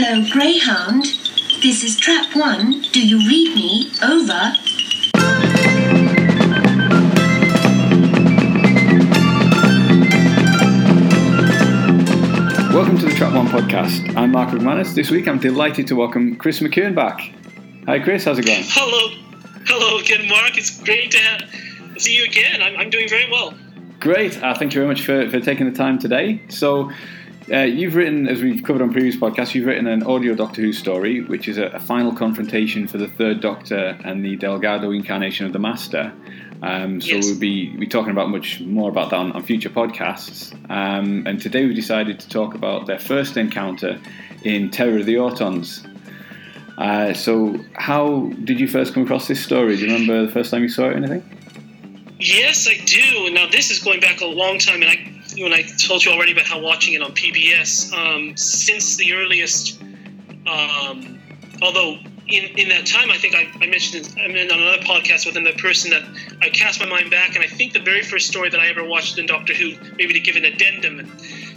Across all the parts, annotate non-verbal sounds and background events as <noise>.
Hello, Greyhound. This is Trap 1. Do you read me? Over. Welcome to the Trap One podcast. I'm Mark McManus. This week I'm delighted to welcome Chris McKeown back. Hi, Chris. How's it going? Hello, hello again, Mark. It's great to have, see you again. I'm, I'm doing very well. Great. Uh, thank you very much for, for taking the time today. So, uh, you've written, as we've covered on previous podcasts, you've written an audio Doctor Who story, which is a, a final confrontation for the Third Doctor and the Delgado incarnation of the Master. Um, so Yes. we'll be, be talking about much more about that on, on future podcasts. Um, and today we decided to talk about their first encounter in Terror of the Autons. Uh, so, how did you first come across this story? Do you remember the first time you saw it or anything? Yes, I do. Now this is going back a long time, and I when I told you already about how watching it on PBS um, since the earliest. Um, although in, in that time, I think I, I mentioned it, I'm in on another podcast with another person that I cast my mind back, and I think the very first story that I ever watched in Doctor Who, maybe to give an addendum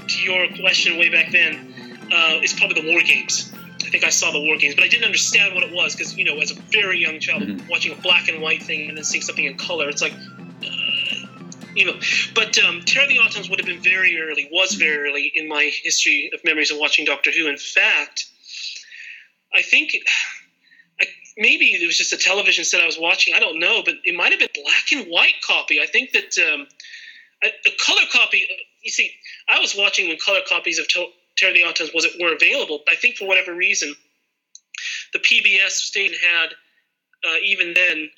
to your question way back then, uh, is probably the War Games. I think I saw the War Games, but I didn't understand what it was because you know, as a very young child, Mhm. watching a black and white thing and then seeing something in color, it's like you know, but um, Terror of the Autons would have been very early, was very early in my history of memories of watching Doctor Who. In fact, I think I, maybe it was just a television set I was watching. I don't know, but it might have been black and white copy. I think that um, a, a color copy. You see, I was watching when color copies of to- Terror of the Autons was were available. I think for whatever reason, the PBS station had uh, even then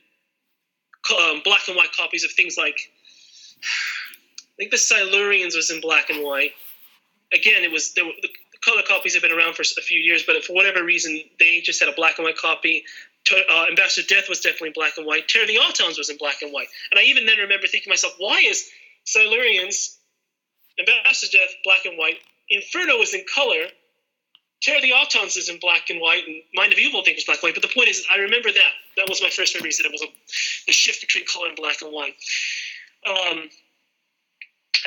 um, black and white copies of things like I think the Silurians was in black and white. Again, it was. Were, the color copies have been around for a few years, but for whatever reason, they just had a black and white copy. Uh, Ambassador Death was definitely black and white. The Autons was in black and white. And I even then remember thinking to myself, why is Silurians, Ambassador Death, black and white? Inferno is in color. Terror of the Autons is in black and white, and Mind of Evil I think was black and white. But the point is, I remember that. That was my first memory. That it was a, a shift between color and black and white. Um,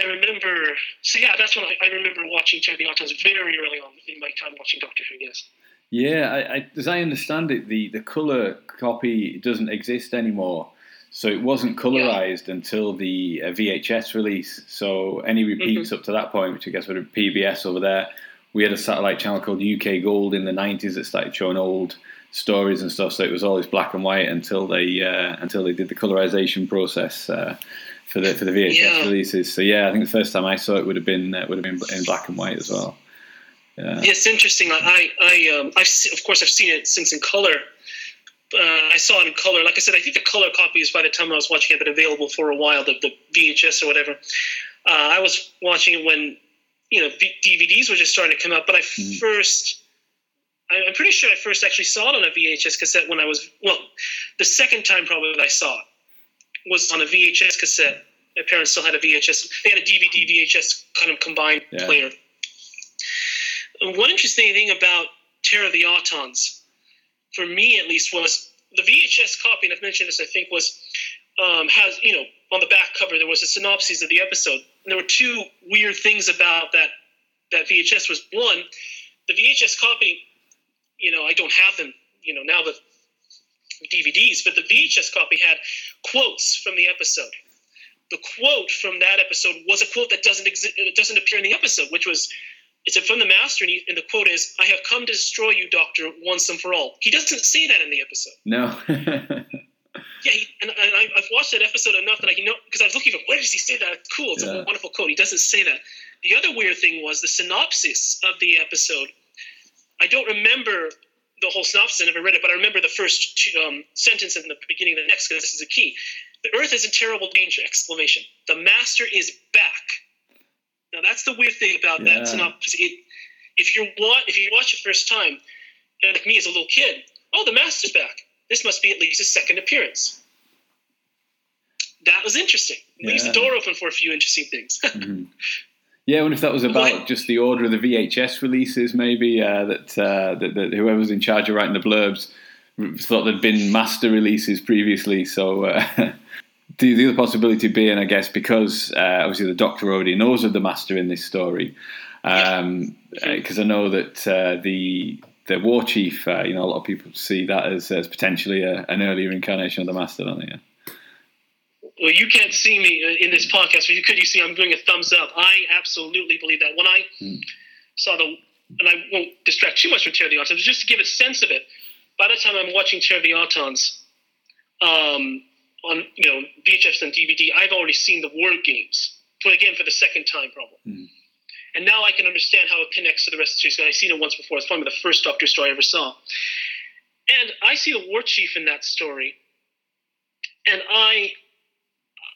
I remember. So yeah, that's when I, I remember watching Terror of Autons very early on in my time watching Doctor Who. Yes. Yeah, I, I, as I understand it, the, the colour copy doesn't exist anymore. So it wasn't colorized until the uh, VHS release. So any repeats up to that point, which I guess would have PBS over there, we had a satellite channel called UK Gold in the 90s that started showing old stories and stuff. So it was always black and white until they uh, until they did the colorization process uh, for the for the VHS Yeah. releases. So yeah, I think the first time I saw it would have been uh, would have been in black and white as well. Yeah. It's interesting. I, I, I um, I've se- of course I've seen it since in color. Uh, I saw it in color. Like I said, I think the color copies by the time I was watching it had been available for a while. The, the VHS or whatever. Uh, I was watching it when you know v- DVDs were just starting to come out. But I Mhm. first, I, I'm pretty sure I first actually saw it on a VHS cassette when I was well, the second time probably that I saw it was on a VHS cassette. My parents still had a VHS. They had a DVD VHS kind of combined Yeah. player. One interesting thing about Terror of the Autons, for me at least, was the VHS copy, and I've mentioned this, I think, was um, has you know on the back cover there was a synopsis of the episode, and there were two weird things about that that VHS. Was one, the VHS copy, you know, I don't have them, you know, now the DVDs, but the VHS copy had quotes from the episode. The quote from that episode was a quote that doesn't exist, doesn't appear in the episode, which was it's from the master, and, he, and the quote is, "I have come to destroy you, Doctor, once and for all." He doesn't say that in the episode. No. <laughs> <laughs> Yeah, he, and, and I, I've watched that episode enough that I can know because I was looking for where does he say that? Cool. It's Yeah. a wonderful quote. He doesn't say that. The other weird thing was the synopsis of the episode. I don't remember the whole synopsis. I never read it, but I remember the first two, um, sentence in the beginning of the next because this is a key. The Earth is in terrible danger! Exclamation. The Master is back. Now that's the weird thing about Yeah. that synopsis. It, if you watch, if you watch it first time, and like me as a little kid, oh, the Master's back. This must be at least his second appearance. That was interesting. It leaves the door open for a few interesting things. <laughs> Mhm. Yeah, I wonder if that was about What? just the order of the VHS releases, maybe uh, that, uh, that that whoever was in charge of writing the blurbs thought there'd been master releases previously. So uh, <laughs> the, the other possibility being, I guess, because uh, obviously the Doctor already knows of the master in this story, because um, uh, I know that uh, the the war chief, uh, you know, a lot of people see that as, as potentially a, an earlier incarnation of the master, don't they? Yeah. Well, you can't see me uh, in this podcast, but you could. You see, I'm doing a thumbs up. I absolutely believe that. When I mm. saw the, and I won't distract too much from of the Autons, just to give a sense of it. By the time I'm watching Terror of the Autons, um, on you know VHS and DVD, I've already seen the War Games for again for the second time, probably. Mm. And now I can understand how it connects to the rest of the series. I've seen it once before. It's probably the first Doctor story I ever saw. And I see the War Chief in that story, and I,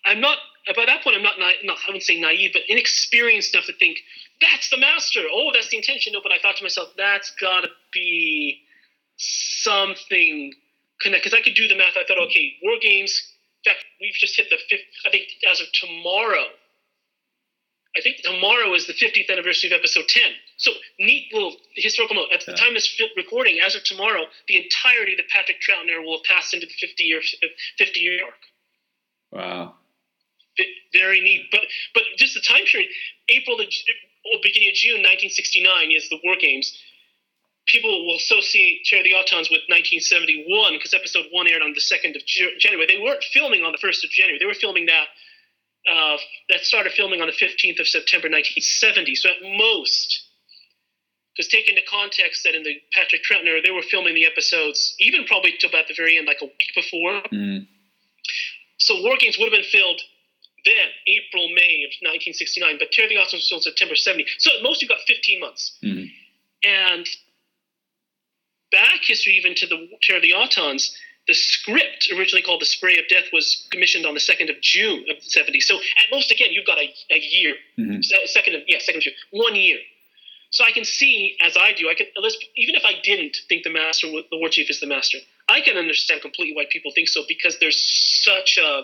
I'm not. By that point, I'm not, not, not I wouldn't say naive, but inexperienced enough to think that's the master. Oh, that's the intention. No, but I thought to myself, that's got to be something connect. Because I could do the math. I thought, okay, War Games. In fact, we've just hit the fifth. I think as of tomorrow, I think tomorrow is the 50th anniversary of episode 10. So, neat little historical note. At the time of this recording, as of tomorrow, the entirety of the Patrick Troughton era will have passed into the 50 year, 50 year arc. Wow. Very neat. But but just the time period, April to or beginning of June 1969 is the War Games. People will associate Terror of the Autons with 1971 because episode one aired on the 2nd of January. They weren't filming on the 1st of January. They were filming that uh, that started filming on the 15th of September 1970. So at most, because take into context that in the Patrick Troughton era, they were filming the episodes even probably to about the very end, like a week before. Mm. So War Games would have been filmed then, April, May of 1969, but of the Autons was filmed September 70. So at most, you've got 15 months. Mm. And back history even to the Terror of the Autons, the script, originally called The Spray of Death, was commissioned on the 2nd of June of the 70s. So at most, again, you've got a, a year. Mm-hmm. Second of, yeah, second of June. One year. So I can see, as I do, I can even if I didn't think the master, the war chief is the master, I can understand completely why people think so because there's such a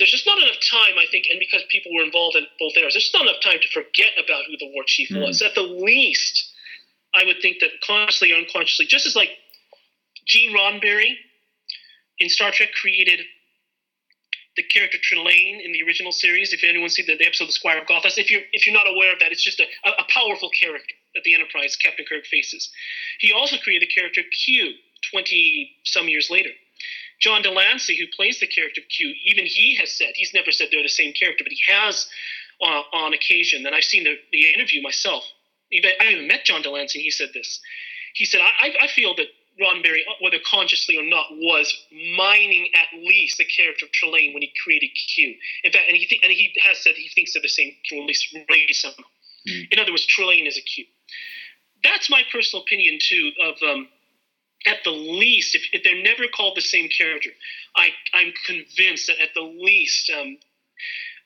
there's just not enough time, I think, and because people were involved in both eras, there's just not enough time to forget about who the war chief mm. was. At the least, I would think that consciously or unconsciously, just as like Gene Roddenberry in Star Trek created the character Trelane in the original series. If anyone's seen the, the episode of the Squire of Gothos, if you're if you're not aware of that, it's just a, a powerful character that the Enterprise Captain Kirk faces. He also created the character Q twenty some years later. John de Lancie, who plays the character of Q, even he has said he's never said they're the same character, but he has uh, on occasion, and I've seen the, the interview myself. Even, I even met John de Lancie, and he said this. He said, I, I feel that Roddenberry, uh, whether consciously or not, was mining at least the character of Trelane when he created Q. In fact, and he th- and he has said he thinks they're the same, or at least related somehow. Mm. In other words, Trelane is a Q. That's my personal opinion too. Of um, at the least, if, if, they're never called the same character, I I'm convinced that at the least. Um,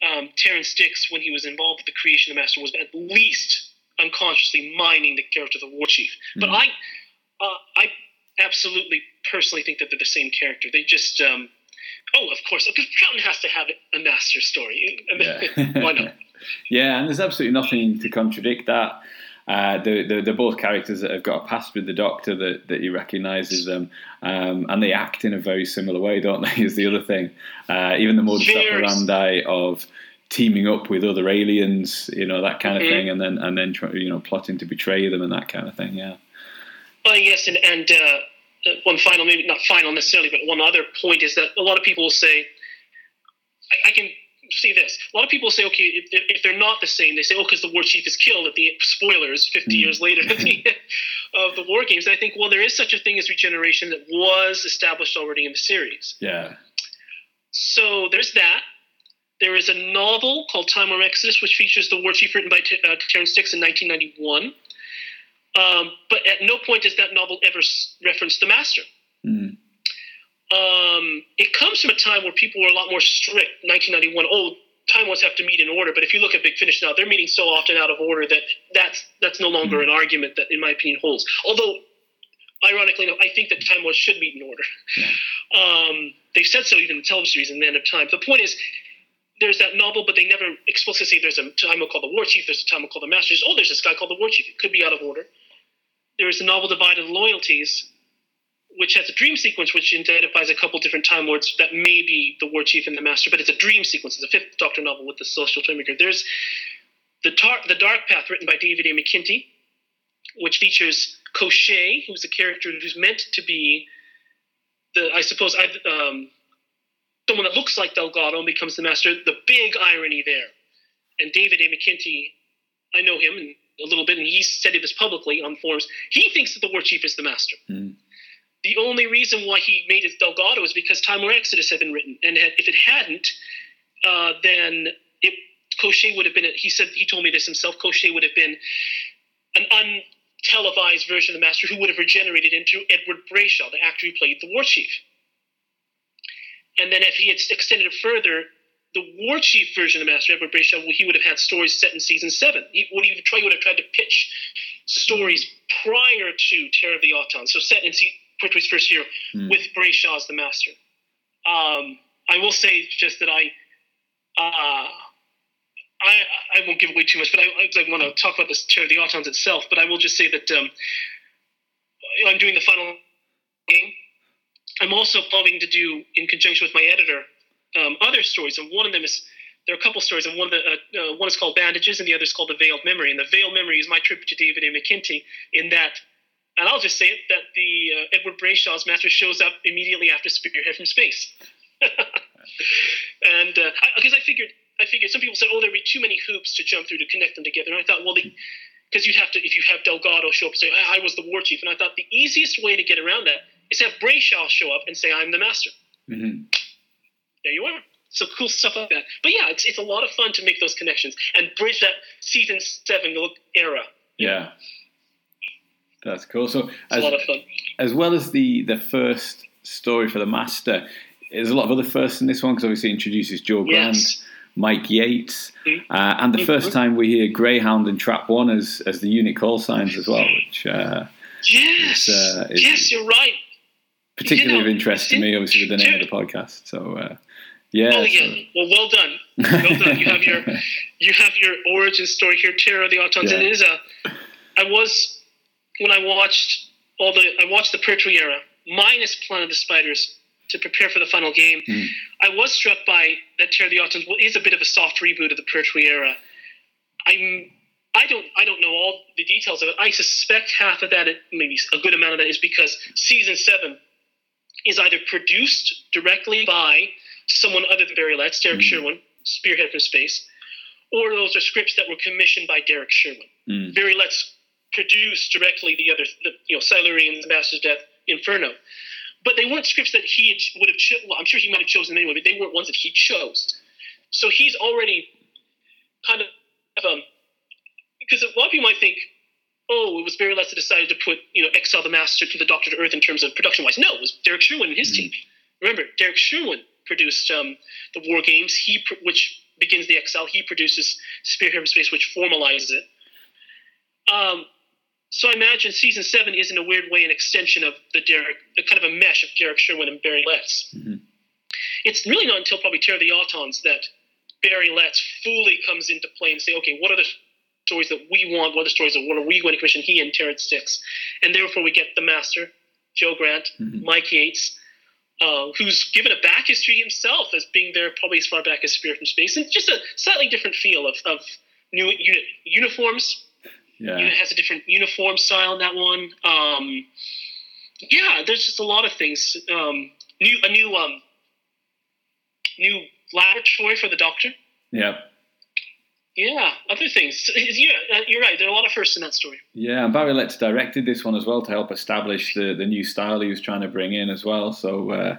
um, Terrance Dicks, when he was involved with the creation of the Master, was at least unconsciously mining the character of the War Chief. Mm. But I, uh, I absolutely personally think that they're the same character. They just, um, oh, of course, because Troughton has to have a master story. <laughs> Yeah. Why not? <laughs> yeah, and there's absolutely nothing to contradict that. Uh, they're, they're, they're, both characters that have got a past with the Doctor that, that he recognises them, um, and they act in a very similar way, don't they? <laughs> Is the other thing. Uh, even the modus operandi of teaming up with other aliens, you know, that kind of mm-hmm. thing, and then and then you know plotting to betray them and that kind of thing. Yeah. Well, yes, and, and uh, one final, maybe not final necessarily, but one other point is that a lot of people will say, I, I can see this. A lot of people say, okay, if, if they're not the same, they say, oh, because the war chief is killed at the spoilers 50 mm. years later at the <laughs> end of the war games. And I think, well, there is such a thing as regeneration that was established already in the series. Yeah. So there's that. There is a novel called Timewyrm Exodus, which features the war chief written by T- uh, Terrance Dicks in 1991. Um, but at no point does that novel ever reference the master. Mm. Um, it comes from a time where people were a lot more strict. 1991. Oh, time wars have to meet in order. But if you look at Big Finish now, they're meeting so often out of order that that's that's no longer mm. an argument that, in my opinion, holds. Although, ironically enough, I think that time wars should meet in order. Yeah. Um, they've said so even in the television series in the end of time. The point is, there's that novel, but they never explicitly say there's a time called the War Chief, there's a time called the Master. oh, there's this guy called the War Chief. It could be out of order there is the novel Divided Loyalties, which has a dream sequence which identifies a couple different Time Lords that may be the War Chief and the Master, but it's a dream sequence. It's a fifth Doctor novel with the Celestial Toymaker. There's the, tar- the Dark Path, written by David A. McIntee, which features Koschei, who's a character who's meant to be the, I suppose, I, um, someone that looks like Delgado and becomes the master. The big irony there. And David A. McIntee, I know him a little bit, and he said this publicly on forums. He thinks that the war chief is the master. Mm. The only reason why he made it Delgado is because Timewyrm Exodus had been written, and if it hadn't, uh, then it, Koschei would have been. He said he told me this himself. Koschei would have been an untelevised version of the Master who would have regenerated into Edward Brayshaw, the actor who played the War Chief. And then if he had extended it further, the War Chief version of the Master, Edward Brayshaw, he would have had stories set in season seven. He would even try would have tried to pitch stories prior to Terror of the Autons, so set in Pertwee first year Hmm. with Brayshaw as the Master. Um, I will say just that I, uh, I, I won't give away too much, but I, I want to talk about this chair of the Autons itself. But I will just say that um, I'm doing the final game. I'm also planning to do, in conjunction with my editor, um, other stories, and one of them is there are a couple stories, and one of the uh, uh, one is called Bandages, and the other is called The Veiled Memory. And the Veiled Memory is my tribute to David A. McIntee, in that, and I'll just say it, that the uh, Edward Brayshaw's master shows up immediately after Spearhead from Space, <laughs> and because I, I figured. I figured some people said, "Oh, there'd be too many hoops to jump through to connect them together." And I thought, well, because you'd have to, if you have Delgado show up and say, I, "I was the war chief," and I thought the easiest way to get around that is have Brayshaw show up and say, "I'm the master." Mhm. there you are. So cool stuff like that. But yeah, it's, it's a lot of fun to make those connections and bridge that season seven look era. Yeah. That's cool. So, as, lot of fun. as well as the the first story for the master, there's a lot of other firsts in this one because obviously it introduces Jo Grant, Yes. Mike Yates, Mhm. uh, and the Mhm. first time we hear Greyhound and Trap One as as the unit call signs as well, which uh, Yes. It's, uh, it's- yes, you're right. particularly You know, of interest to me, obviously with the name of the podcast. So uh, yeah, oh so- Well, well done. Well done. You have your <laughs> you have your origin story here, Terror of the Autons, and Yeah. it is a. I was when I watched all the I watched the Pertwee era minus Planet of the Spiders to prepare for the final game. Mm. I was struck by that Terror of the Autons is a bit of a soft reboot of the Pertwee era. I'm I don't I don't know all the details of it. I suspect half of that, maybe a good amount of that, is because season seven is either produced directly by someone other than Barry Letts, Derrick Mm. Sherwin, Spearhead from Space, or those are scripts that were commissioned by Derrick Sherwin. Mm. Barry Letts produced directly the other, the, you know, Silurians, Master's Death, Inferno. But they weren't scripts that he had, would have cho- well, I'm sure he might have chosen anyway, but they weren't ones that he chose. So he's already kind of, um, because a lot of people might think, oh, it was Barry that decided to put, you know, exile the Master to the Doctor to Earth in terms of production wise. No, it was Derrick Sherwin and his Mhm. team. Remember, Derrick Sherwin produced um, the War Games, he pr- which begins the exile. He produces Spearhead from Space, which formalizes it. Um, so I imagine season seven is in a weird way an extension of the Derrick, a kind of a mesh of Derrick Sherwin and Barry Letts. Mhm. It's really not until probably Terror of the Autons that Barry Letts fully comes into play and say, okay, what are the stories that we want? What are the stories that what are we going to commission? He and Terrance Dicks, and therefore we get the Master, Jo Grant, Mhm. Mike Yates, uh, who's given a back history himself as being there probably as far back as Spearhead from Space, and just a slightly different feel of, of new uni- uniforms. Yeah. It has a different uniform style in that one. Um, yeah, there's just a lot of things. Um, new a new um, new laboratory for the Doctor. yeah. Yeah, other things. <laughs> Yeah, uh, you're right. There are a lot of firsts in that story. Yeah, and Barry Letts directed this one as well to help establish the, the new style he was trying to bring in as well. So uh,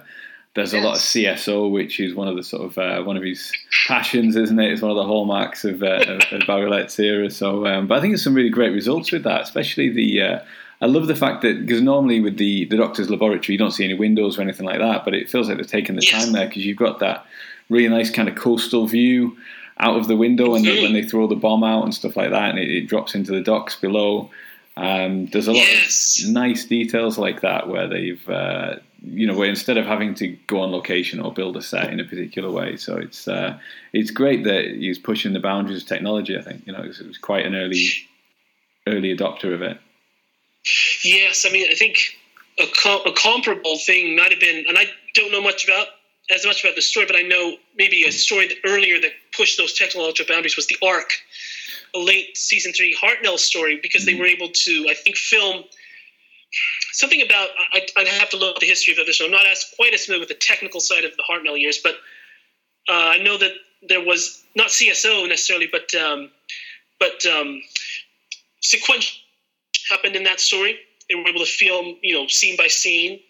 there's a lot of CSO, which is one of the sort of uh, one of his passions, isn't it? It's one of the hallmarks of, uh, of, of era. So, um, but I think there's some really great results with that, especially the. Uh, I love the fact that because normally with the the doctor's laboratory you don't see any windows or anything like that, but it feels like they're taking the Yes. time there because you've got that really nice kind of coastal view out of the window when, they, when they throw the bomb out and stuff like that, and it, it drops into the docks below. Um, there's a lot Yes. of nice details like that where they've, uh, you know, where instead of having to go on location or build a set in a particular way, so it's uh, it's great that he's pushing the boundaries of technology. I think you know it was, it was quite an early early adopter of it. Yes, I mean, I think a, com- a comparable thing might have been, and I don't know much about as much about the story, but I know maybe a story that earlier that pushed those technological boundaries was the Ark, a late season three Hartnell story because they were able to, I think, film something about. I, I'd have to look at the history of this. I'm not as quite as familiar with the technical side of the Hartnell years, but uh, I know that there was not CSO necessarily, but um, but um, sequential happened in that story. They were able to film, you know, scene by scene.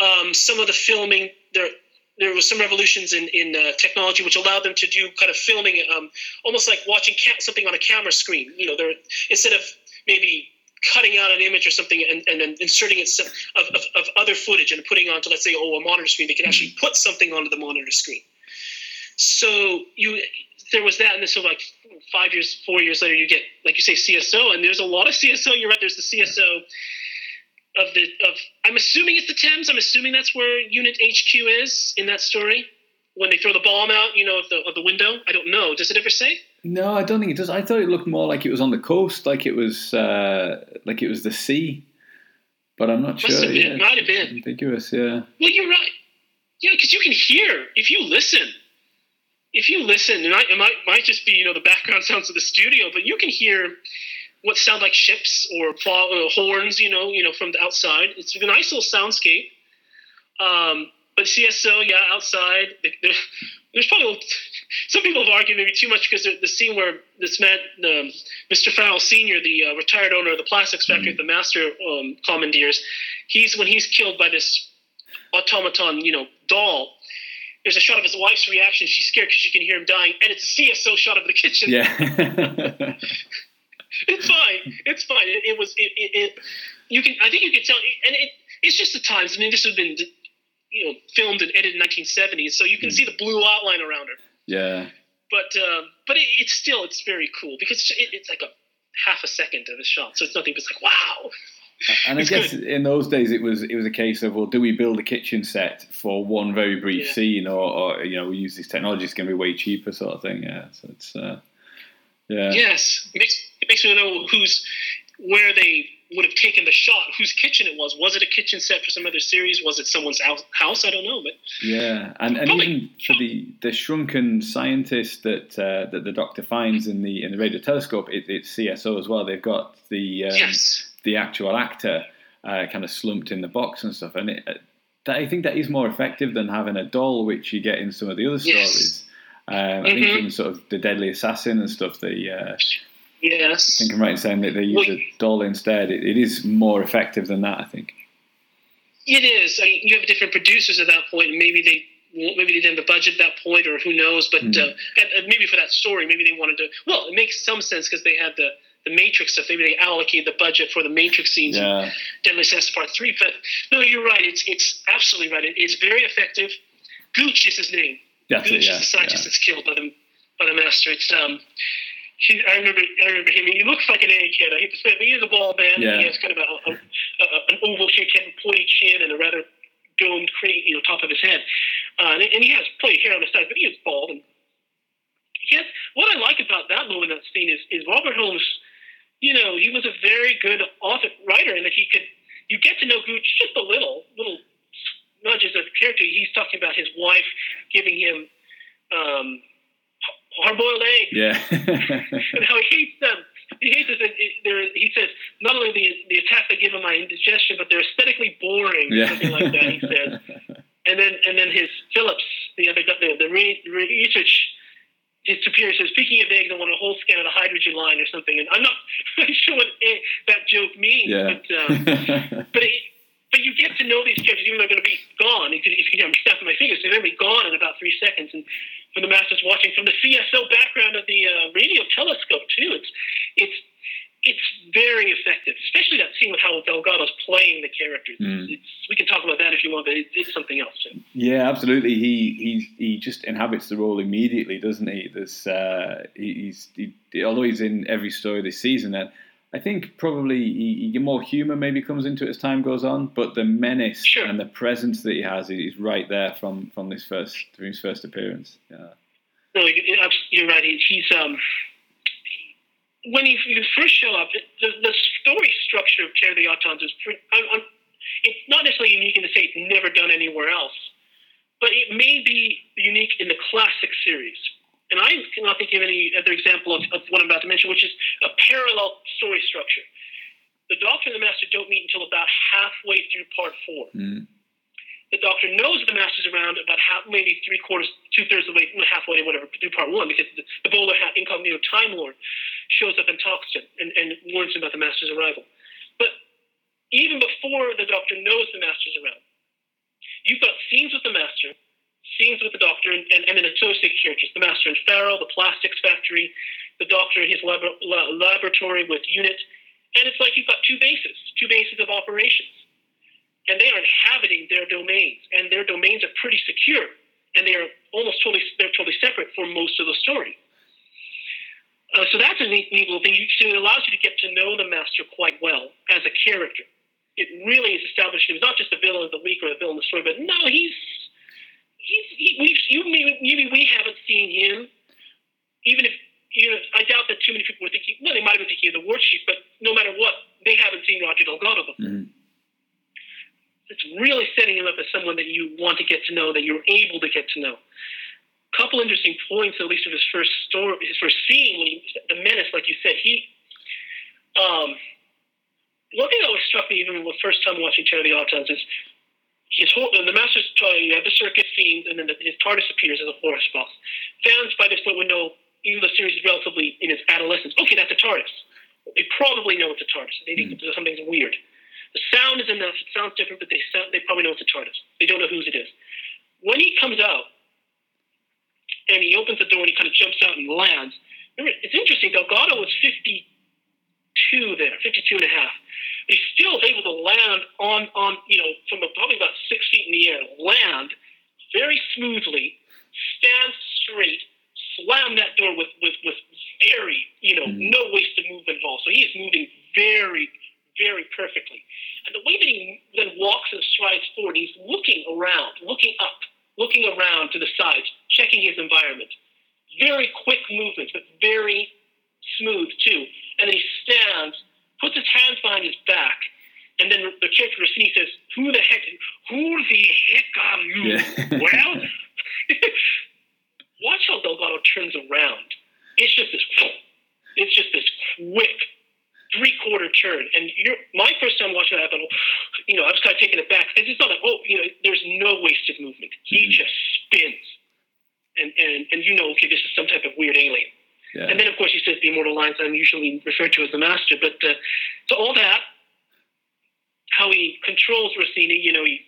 Um, some of the filming there there was some revolutions in in uh, technology which allowed them to do kind of filming um, almost like watching ca- something on a camera screen. You know, they're instead of maybe cutting out an image or something and, and then inserting it of, of, of other footage and putting onto let's say oh a monitor screen they can actually mm-hmm. put something onto the monitor screen. So you there was that and then so like five years four years later you get like you say cso and there's a lot of cso you're right there's the cso of the of i'm assuming it's the thames. I'm assuming that's where unit hq is in that story when they throw the bomb out you know of the, of the window i don't know does it ever say no, I don't think it does. I thought it looked more like it was on the coast, like it was uh, like it was the sea. But I'm not Must sure. have been. Yeah, Might have been. ambiguous. Yeah. Well, you're right. Yeah, because you can hear if you listen. If you listen, it might, it might might just be you know the background <laughs> sounds of the studio, but you can hear what sound like ships or uh, horns, you know, you know from the outside. It's a nice little soundscape. Um, but CSO, yeah, outside. There's probably some people have argued maybe too much because the, the scene where this man, um, Mr. Farrell Senior, the uh, retired owner of the plastics factory, mm-hmm. the master um, commandeers, he's when he's killed by this automaton, you know, doll. There's a shot of his wife's reaction. She's scared because she can hear him dying, and it's a CSO shot of the kitchen. Yeah. <laughs> it's fine. It's fine. It, it was. It, it, it, You can. I think you can tell. And it. It's just the times. I mean, this has been you know filmed and edited in 1970s, so you can mm. see the blue outline around her. Yeah. But uh, but it, it's still it's very cool because it, it's like a half a second of a shot, so it's nothing but it's like wow. And I guess good. in those days it was it was a case of well, do we build a kitchen set for one very brief yeah. scene, or, or, you know we use this technology? It's going to be way cheaper, sort of thing. Yeah, so it's uh, yeah. Yes, it makes it makes me know who's where they would have taken the shot, whose kitchen it was. Was it a kitchen set for some other series? Was it someone's house? I don't know, but yeah, and, and even for the, the shrunken scientist that uh, that the Doctor finds in the in the radio telescope, it, it's CSO as well. They've got the um, yes. the actual actor uh, kind of slumped in the box and stuff, and it, uh, that, I think that is more effective than having a doll, which you get in some of the other stories. Yes. Um, mm-hmm. I think mm-hmm. in sort of the Deadly Assassin and stuff, the uh, Yes. I think I'm right in saying that they use well, a doll instead. It, it is more effective than that, I think. It is. I mean, you have different producers at that point, and maybe they maybe they didn't have the budget at that point, or who knows. But mm. uh, maybe for that story, maybe they wanted to. Well, it makes some sense because they had the the Matrix stuff. Maybe they allocated the budget for the Matrix scenes yeah. in Deadly Assassin Part Three. But no, you're right. It's it's absolutely right. it's very effective. Gooch is his name. That's Gooch it, yeah, is the scientist yeah. that's killed by the by the master. It's um he, I remember, I remember him. He looks like an kid. I hate to say, it, but he is a ball man. Yeah. He has kind of a, a, a, an oval-shaped head, pointy chin, and a rather domed, you know, top of his head. Uh, and, and he has plenty of hair on his side, but he is bald. And yes, what I like about that moment, that scene, is, is Robert Holmes. You know, he was a very good author writer, and that he could. You get to know Gooch just a little, little nudges of character. He's talking about his wife giving him. Um, hard-boiled eggs. Yeah. <laughs> <laughs> and how he hates them. He hates it. He says not only the the attack they give him my indigestion, but they're aesthetically boring. Yeah. Something like that. He <laughs> says. And then and then his Phillips, the other the the research. His superior says, "Speaking of eggs, I want a whole scan of the hydrogen line or something." And I'm not really sure what that joke means, yeah. but um, but it, but you get to know these characters even though they're going to be gone. If you, if you I'm snapping my fingers, they're going to be gone in about three seconds. And for the masters watching from the CSO background of the uh, radio telescope too. It's it's it's very effective, especially that scene with how Delgado's playing the characters. Mm. It's, we can talk about that if you want, but it, it's something else too. Yeah, absolutely. He he he just inhabits the role immediately, doesn't he? There's uh, he, he's he, although he's in every story this season and. I think probably he, he, more humour maybe comes into it as time goes on, but the menace sure. and the presence that he has is right there from, from this first from his first appearance. Yeah. No, you're right. He's um, when he, you first show up, the, the story structure of Terror of the Autons is pretty, I'm, I'm, it's not necessarily unique in the say it's never done anywhere else, but it may be unique in the classic series and I cannot think of any other example of, of what I'm about to mention, which is a parallel story structure. The Doctor and the Master don't meet until about halfway through part four. Mm. The Doctor knows the Master's around about half, maybe three quarters, two thirds of the way, halfway, whatever, through part one, because the, the bowler incognito Time Lord shows up and talks to him and, and warns him about the Master's arrival. But even before the Doctor knows the Master's around, you've got scenes with the Master scenes with the doctor and, and, and then associated characters the master and Farrell, the plastics factory, the doctor in his lab, laboratory with Unit. And it's like you've got two bases, two bases of operations. And they are inhabiting their domains, and their domains are pretty secure, and they are almost totally they're totally separate for most of the story. Uh, so that's a neat, neat little thing. So it allows you to get to know the master quite well as a character. It really is establishing him not just the villain of the week or the villain of the story, but no, he's he's, he, you, maybe, maybe we haven't seen him, even if, you know, I doubt that too many people were thinking, well, they might have been thinking of the war chief, but no matter what, they haven't seen Roger Delgado before. Mm-hmm. It's really setting him up as someone that you want to get to know, that you're able to get to know. A couple interesting points, at least of his first story, his first scene, when he, the menace, like you said, he, um, one thing that always struck me even the first time watching the Autons is his whole, the master's you have the circus scenes, and then the, his TARDIS appears as a horsebox. Fans by this point would know, even though the series is relatively in its adolescence, okay, that's a TARDIS. They probably know it's a TARDIS. They think mm. something's weird. The sound is enough. It sounds different, but they sound, they probably know it's a TARDIS. They don't know whose it is. When he comes out and he opens the door and he kind of jumps out and lands, remember, it's interesting. Delgado was 52 there, 52 and a half he still able to land on, on you know, from probably about six feet in the air, land very smoothly, stand straight, slam that door with, with, with very, you know, mm-hmm. no wasted move involved. So he is moving very, very perfectly. And the way that he then walks and strides forward, he's looking around, looking up, looking around to the sides, checking his environment. Very quick movements, but very smooth too. And then he stands puts his hands behind his back, and then the character Rossini says, "Who the heck? Who the heck are you?" Yeah. <laughs> well, <laughs> watch how Delgado turns around. It's just this. It's just this quick three quarter turn. And you're, my first time watching that, you know, I was kind of taken aback because it's not like, oh, you know, there's no wasted movement. He mm-hmm. just spins. And, and, and you know, okay, this is some type of weird alien. Yeah. And then, of course, he says the immortal lines I'm usually referred to as the master. But uh, so all that, how he controls Rossini, you know, he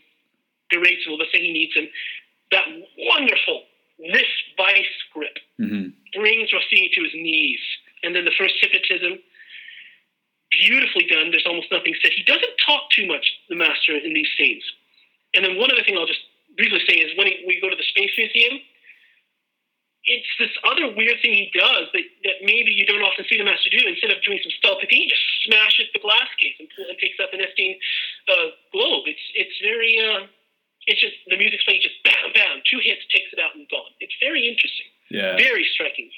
berates him, let's say he needs him. That wonderful this vice grip mm-hmm. brings Rossini to his knees. And then the first hypnotism, beautifully done. There's almost nothing said. He doesn't talk too much, the master, in these scenes. And then one other thing I'll just briefly say is when he, we go to the Space Museum, it's this other weird thing he does that, that maybe you don't often see the master do. Instead of doing some stealth, he just smashes the glass case and, and takes up a Nestene uh, globe. It's it's very uh, it's just the music's playing just bam bam, two hits takes it out and gone. It's very interesting. Yeah, very striking.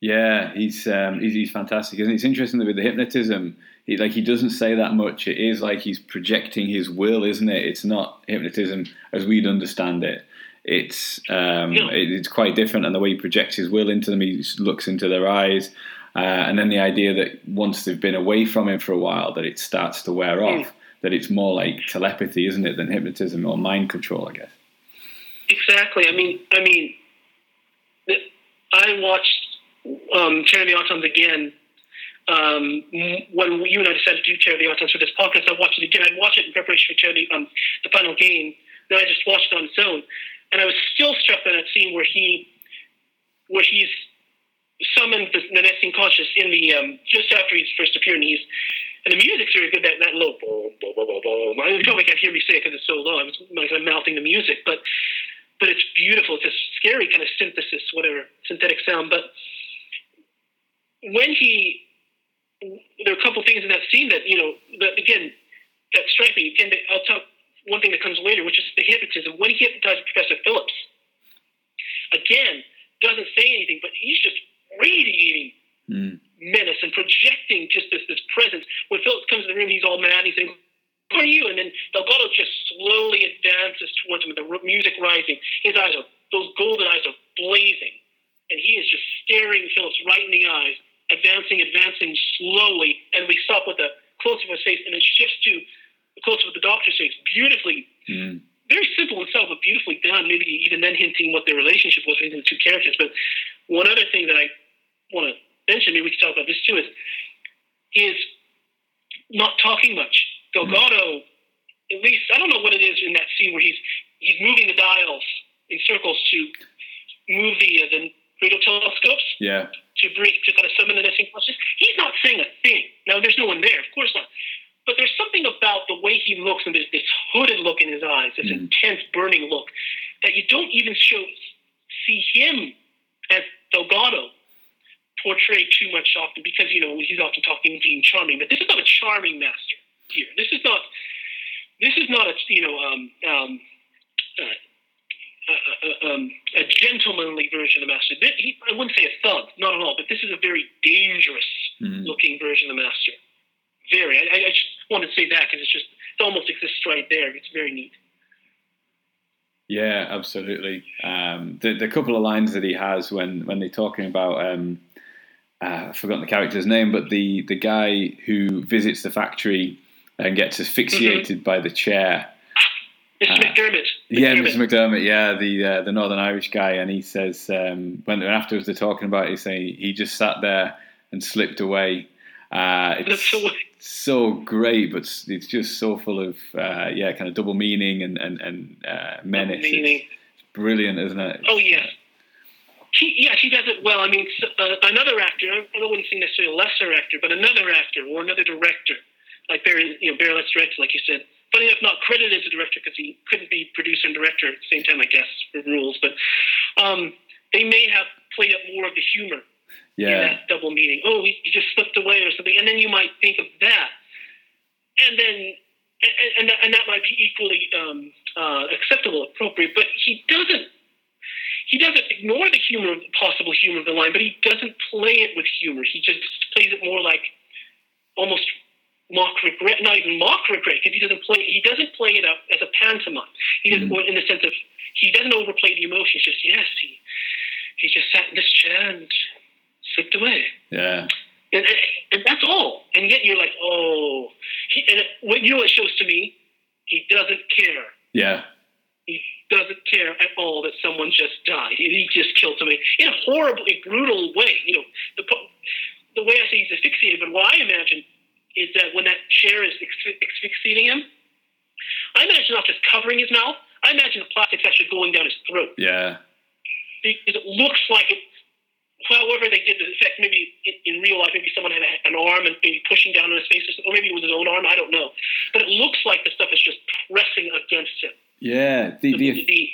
Yeah, he's um, he's, he's fantastic, isn't it? It's interesting that with the hypnotism, he, like he doesn't say that much. It is like he's projecting his will, isn't it? It's not hypnotism as we'd understand it it's um, it's quite different, and the way he projects his will into them, he looks into their eyes, uh, and then the idea that once they've been away from him for a while, that it starts to wear mm. off. That it's more like telepathy, isn't it, than hypnotism or mind control, I guess. Exactly. I mean, I mean, I watched um, Terror of the Autons again um, when you and I decided to do Terror of the Autons for this podcast. I watched it again. I'd watch it in preparation for Terror the, um, the final game. Then I just watched it on its own. And I was still struck by that scene where he, where he's summoned the, the Nestene conscious in the um, just after he's first appeared, and he's and the music's very good. That that low, boom, boom, boom, boom. I probably can't hear me say it because it's so low. I was like I'm mouthing the music, but but it's beautiful. It's a scary kind of synthesis, whatever synthetic sound. But when he, there are a couple things in that scene that you know, that again, that strike me. Again, I'll talk one thing that comes later, which is the hypnotism. When he hypnotizes Professor Phillips, again, doesn't say anything, but he's just radiating mm. menace and projecting just this, this presence. When Phillips comes in the room, he's all mad. He's saying, who are you? And then Delgado just slowly advances towards him, with the music rising. His eyes are, those golden eyes are blazing. And he is just staring Phillips right in the eyes, advancing, advancing slowly, and we stop with a close up of his face, and it shifts to a close of the doctor's face, beautifully. Mm. Very simple in itself, but beautifully done. Maybe even then hinting what their relationship was between the two characters. But one other thing that I want to mention, maybe we can talk about this too, is is not talking much. Delgado, at least I don't know what it is in that scene where he's he's moving the dials in circles to move the uh, the radio telescopes Yeah. to bring to kind of summon the Nestene consciousness. He's not saying a thing. Now there's no one there, of course not. But there's something about the way he looks and there's this hooded look in his eyes, this Mhm. intense burning look, that you don't even show see him as Delgado portrayed too much often because you know he's often talking being charming. But this is not a charming master here. This is not this is not a you know um, um, uh, uh, uh, um, a gentlemanly version of the master. He- I wouldn't say a thug, not at all, but this is a very dangerous Mhm. looking version of the master. Very. I, I just want to say that because it's just it almost exists right there. It's very neat. Yeah, absolutely. Um, the the couple of lines that he has when when they're talking about um, uh, I've forgotten the character's name, but the the guy who visits the factory and gets asphyxiated by the chair. Mr. Uh, McDermott. Yeah, McDermott. Mr. McDermott. Yeah, the uh, the Northern Irish guy, and he says um, when afterwards they're talking about, it, he's saying he just sat there and slipped away. Uh, it's so- so great, but it's- it's just so full of uh, yeah, kind of double meaning and and and uh, menace. It's meaning. brilliant, isn't it? Oh yes. He, yeah, she does it well. I mean, uh, another actor, I wouldn't say necessarily a lesser actor, but another actor or another director, like Barry, you know, Barry Letts directed, like you said. Funny enough, not credited as a director because he couldn't be producer and director at the same time, I guess, for rules. But um, they may have played up more of the humor Yeah, that double meaning. Oh, he, just slipped away or something, and then you might think of that, and then and and, and that might be equally um, uh, acceptable, appropriate. But he doesn't. He doesn't ignore the humor, possible humor of the line, but he doesn't play it with humor. He just plays it more like almost mock regret, not even mock regret, because he doesn't play. He doesn't play it up as a pantomime. He doesn't, Mhm. in the sense of he doesn't overplay the emotion. It's just yes, he he just sat in this chair and slipped away. yeah, And, and, that's all. And yet you're like, oh, he, and what you know what it shows to me? He doesn't care. yeah, He doesn't care at all that someone just died. He just killed somebody in a horribly brutal way. You know, the the way I say he's asphyxiated, but what I imagine is that when that chair is asphyxiating him, I imagine not just covering his mouth. I imagine the plastic's actually going down his throat yeah, because it looks like it. However, they did the effect, maybe in, real life, maybe someone had a, an arm and maybe pushing down on his face, or maybe it was his own arm. I don't know, but it looks like the stuff is just pressing against him. yeah. The the the,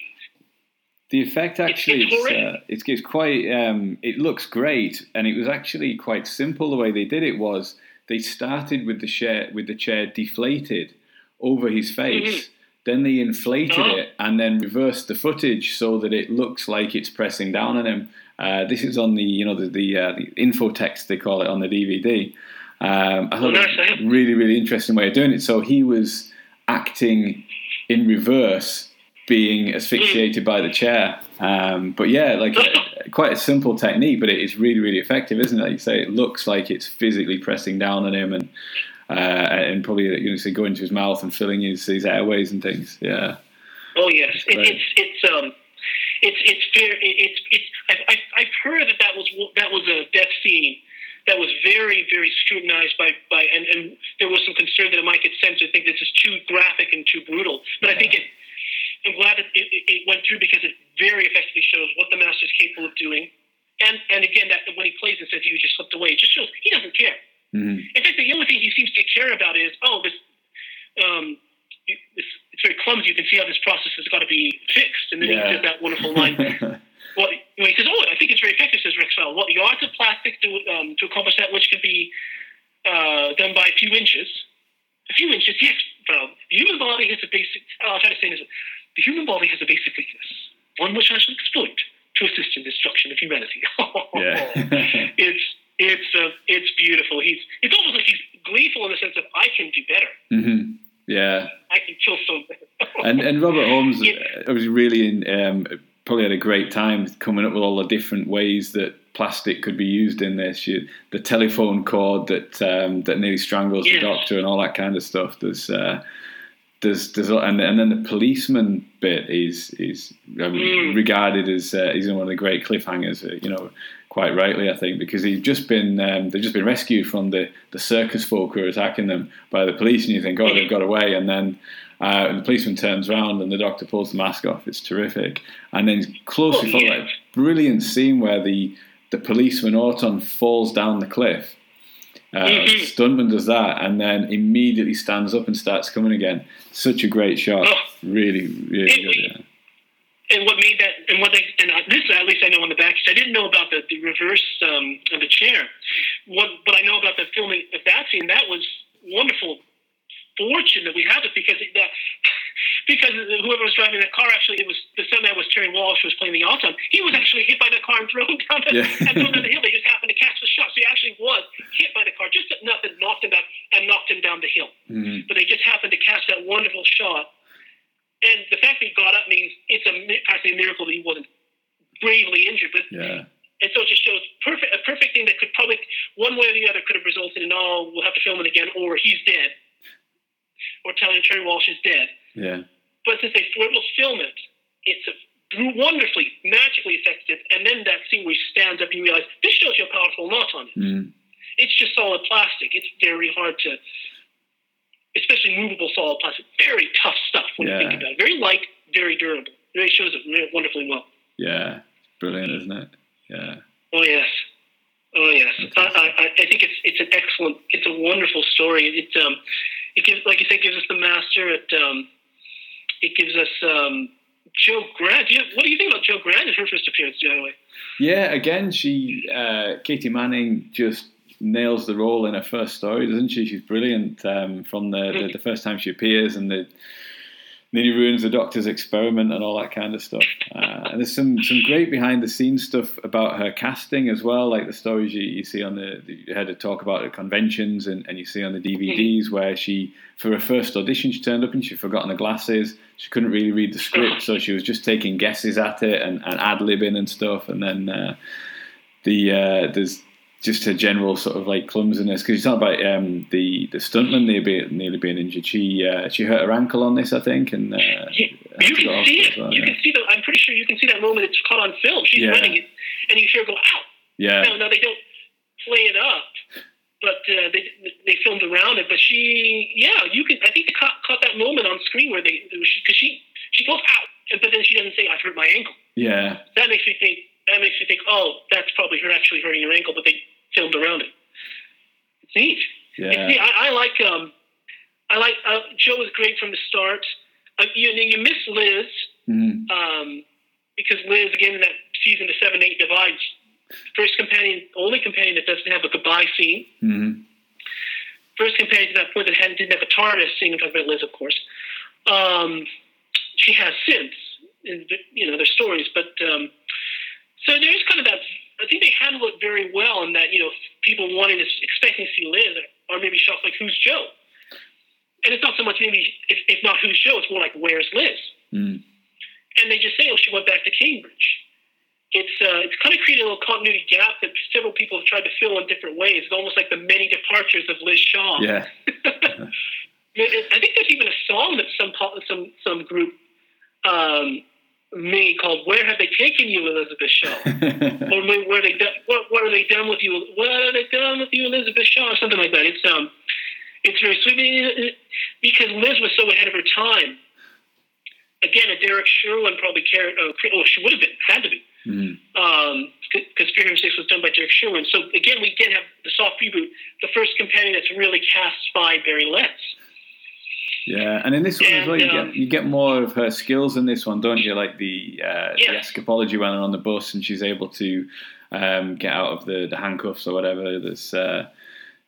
The effect actually, it's it's, uh, it's, it's quite. Um, it looks great, and it was actually quite simple. The way they did it was they started with the chair with the chair deflated over his face. Then they inflated Oh. it and then reversed the footage so that it looks like it's pressing down on him. Uh, this is on the you know the the, uh, the info text they call it on the DVD. Um, I thought Oh, nice, it was I a really really interesting way of doing it. So he was acting in reverse, being asphyxiated by the chair. Um, but yeah, like <laughs> quite a simple technique, but it is really really effective, isn't it? Like you say, it looks like it's physically pressing down on him and. Uh, and probably you know, say go into his mouth and filling his, his airways and things. Yeah, oh yes, it, it's it's um, it's it's fair. It's it's. I've, I've heard that that was that was a death scene that was very very scrutinized by by and, and there was some concern that it might get censored. I Think this is too graphic and too brutal. But I think it. I'm glad it, it, it went through because it very effectively shows what the master is capable of doing. And and again, that when he plays and says he just slipped away, it just shows he doesn't care. hmm In fact, the only thing he seems to care about is, oh, this, um, this it's very clumsy. You can see how this process has got to be fixed. And then Yeah. he says that wonderful line. <laughs> well, you know, he says, oh, I think it's very effective, says Rick Fell. Well, the odds of plastic to, um, to accomplish that, which could be uh, done by a few inches, a few inches, yes, Fell. The human body has a basic, oh, I'll try to say this. The human body has a basic weakness, one which I shall exploit to assist in the destruction of humanity. <laughs> yeah, it's it's uh, it's beautiful. He's it's almost like he's gleeful in the sense of I can do better. hmm yeah. I can kill better." <laughs> And and Robert Holmes Yeah. uh, was really in, um, probably had a great time coming up with all the different ways that plastic could be used in this. You, the telephone cord that um, that nearly strangles Yes. the doctor and all that kind of stuff. There's uh, there's there's and and then the policeman bit is is Mm. regarded as uh, he's one of the great cliffhangers. Uh, you know. Quite rightly, I think, because he's just been um, they've just been rescued from the, the circus folk who are attacking them by the police, and you think, oh, they've got away, and then uh, the policeman turns around and the doctor pulls the mask off. It's terrific. And then closely Oh, followed, yeah. like, brilliant scene where the the policeman Auton falls down the cliff. Uh, Mhm. Stuntman does that and then immediately stands up and starts coming again. Such a great shot. Oh. Really, really good. Yeah. And what made that, and what they, and uh, this at least I know on the back. I didn't know about the, the reverse um, of the chair. What, but I know about the filming of that scene. That was wonderful fortune that we had it because it, that, <laughs> because whoever was driving that car actually it was the stuntman was Terry Walsh who was playing the Auton. He was actually hit by the car and thrown <laughs> down the, Yeah. and thrown down the hill. They just happened to catch the shot. So he actually was hit by the car, just nothing knocked him down and knocked him down the hill Mhm. but they just happened to catch that wonderful shot. And the fact that he got up means it's a practically a miracle that he wasn't gravely injured. But Yeah. and so it just shows perfect a perfect thing that could probably one way or the other could have resulted in oh we'll have to film it again or he's dead or telling Terry Walsh is dead. Yeah. But since they were able to film it, it's a wonderfully magically effective. And then that scene where he stands up, and you realize this shows you how powerful knot on it Mm. it's just solid plastic. It's very hard to, especially movable solid plastic. Very tough stuff when Yeah. you think about it. Very light, very durable. It really shows it wonderfully well. Yeah. Brilliant, isn't it? Yeah. Oh yes, oh yes. I, I, I think it's it's an excellent, it's a wonderful story. It um, it gives, like you said, gives us the master. It um, it gives us um, Jo Grant. Do you, what do you think about Jo Grant in her first appearance? By the way. Yeah, again, she uh, Katy Manning just nails the role in her first story, doesn't she? She's brilliant um, from the, the the first time she appears, and the nearly ruins the doctor's experiment and all that kind of stuff. Uh, and there's some some great behind the scenes stuff about her casting as well, like the stories you, you see on the you had to talk about at conventions, and, and you see on the DVDs where she for her first audition she turned up and she'd forgotten her glasses. She couldn't really read the script, so she was just taking guesses at it and, and ad libbing and stuff. And then uh, the uh, there's just her general sort of like clumsiness because you talk about um, the the stuntman nearly being, nearly being injured. She uh, she hurt her ankle on this, I think, and uh, You, you can see it. well, you yeah. can see the. I'm pretty sure you can see that moment. It's caught on film. She's Yeah. running it, and you hear her go out. yeah, No, no, they don't play it up, but uh, they they filmed around it. But she, yeah, you can. I think they caught, caught that moment on screen where they because she she goes out, but then she doesn't say I've hurt my ankle. yeah, That makes me think. That makes you think. Oh, that's probably her actually hurting her ankle, but they filmed around it. It's neat. It's yeah, neat. I, I like um, I like uh, Jo was great from the start. Uh, you you miss Liz Mhm. um, because Liz, again, in that season, the 7 8 divides, first companion, only companion that doesn't have a goodbye scene. Mhm. First companion to that point that hadn't, didn't have a TARDIS scene, I'm talking about Liz, of course. Um, she has since, in you know, their stories, but um, so there's kind of that. I think they handle it very well in that, you know, people wanting to, expecting to see Liz or maybe shocked, like, who's Jo? And it's not so much maybe, if, if not who's Jo, it's more like, where's Liz? Mm. and they just say, "Oh, she went back to Cambridge." It's uh, it's kind of created a little continuity gap that several people have tried to fill in different ways. It's almost like the many departures of Liz Shaw. yeah, <laughs> I think there's even a song that some some some group um, made called "Where Have They Taken You, Elizabeth Shaw?" <laughs> or where they done, what what are they done with you? What are they done with you, Elizabeth Shaw? Or something like that. It's um, it's very sweet because Liz was so ahead of her time. Again, a Derrick Sherwin probably cared. Uh, oh, she would have been, had to be, because Fear Him Six was done by Derrick Sherwin. So again, we again have the soft reboot, the first companion that's really cast by Barry Letts. Yeah. And in this one as well, you And, um, get you get more of her skills in this one, don't you? Like the uh, the escapology when they're on the bus and she's able to um, get out of the, the handcuffs or whatever. There's uh,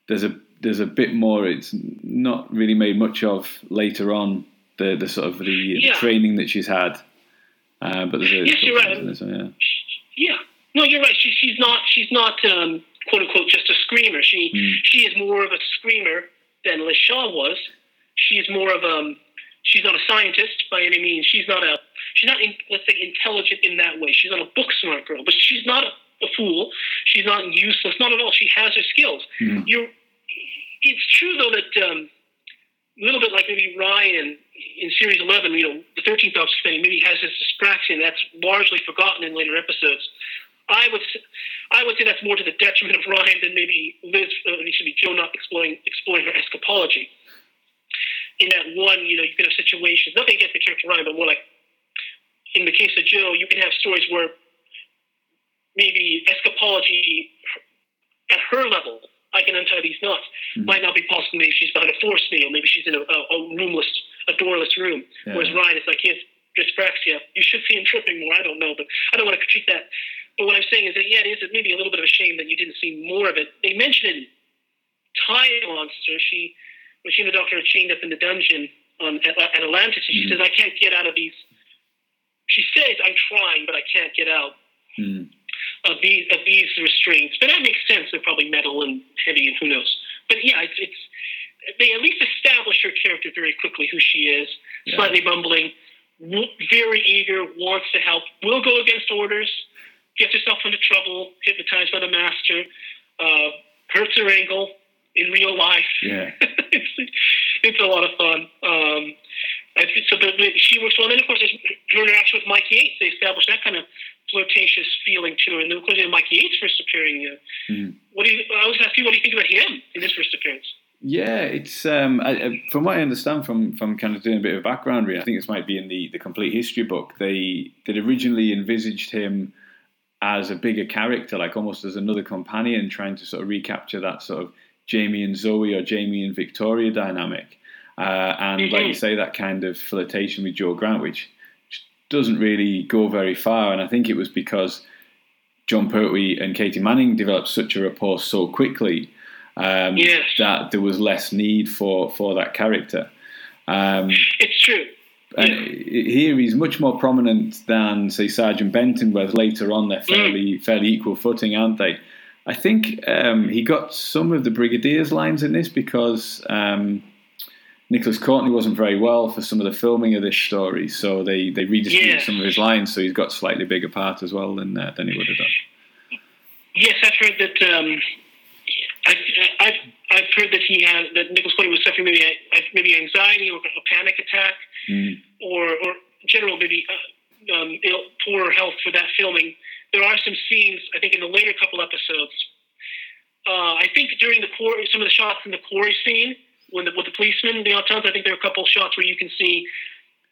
there's a there's a bit more. It's not really made much of later on. The the sort of the, Yeah. the training that she's had. Uh, but there's a Yes, you're right. this one, yeah. Yeah, no, you're right. She, she's not she's not um, quote unquote just a screamer. She Mm. she is more of a screamer than Liz Shaw was. She is more of a she's not a scientist by any means. She's not a she's not in, let's say intelligent in that way. She's not a book smart girl, but she's not a a fool. She's not useless. Not at all. She has her skills. Mhm. You're. It's true though that um, a little bit like maybe Ryan in series eleven, you know, the thirteenth Doctor spending maybe has this dyspraxia that's largely forgotten in later episodes. I would I would say that's more to the detriment of Ryan than maybe Liz. Uh, should be Jo not exploring exploring her escapology. In that one, you know, you can have situations. Nothing against the character Ryan, but more like in the case of Jill, you can have stories where maybe escapology at her level, I can untie these knots, Mhm. might not be possible. Maybe she's behind a force mail. Maybe she's in a, a, a roomless, a doorless room. Yeah. Whereas Ryan is like, he has dyspraxia. You should see him tripping more. I don't know, but I don't want to critique that. But what I'm saying is that, yeah, it is it maybe a little bit of a shame that you didn't see more of it. They mentioned in Time Monster, she, when she and the doctor are chained up in the dungeon on, at, at Atlantis, and she Mhm. says, I can't get out of these. She says, I'm trying, but I can't get out Mm. of these of these restraints. But that makes sense. They're probably metal and heavy, and who knows. But yeah, it's, it's they at least establish her character very quickly, who she is. Yeah. Slightly bumbling, w- very eager, wants to help, will go against orders, gets herself into trouble, hypnotized by the master, uh, hurts her ankle in real life. Yeah. <laughs> it's, it's a lot of fun. Um, so the, the, she works well. And then, of course, there's her interaction with Mike Yates. They establish that kind of flirtatious feeling too. And then, of course, in Mike Yates' first appearing, uh, Mhm. what do you, I was going to ask you, what do you think about him in his first appearance? Yeah, it's um, I, from what I understand from from kind of doing a bit of background. Really, I think this might be in the the complete history book. They they originally envisaged him as a bigger character, like almost as another companion, trying to sort of recapture that sort of Jamie and Zoe or Jamie and Victoria dynamic. Uh, and like you say, that kind of flirtation with Jo Grant, which which doesn't really go very far. And I think it was because Jon Pertwee and Katy Manning developed such a rapport so quickly um, Yes. that there was less need for, for that character. Um, It's true. and i- here he's much more prominent than, say, Sergeant Benton, whereas later on they're fairly fairly equal footing, aren't they? I think um, he got some of the Brigadier's lines in this because um, Nicholas Courtney wasn't very well for some of the filming of this story, so they, they redistributed Yes. some of his lines, so he's got slightly bigger part as well than uh, than he would have done. Yes, I've heard that. Um, I've, I've I've heard that he had that Nicholas Courtney was suffering maybe a, maybe anxiety or a panic attack, Mm. or or general maybe uh, um, ill, poor health for that filming. There are some scenes I think in the later couple episodes. Uh, I think during the quarry, some of the shots in the quarry scene when the, with the policeman, the autons, I think there are a couple shots where you can see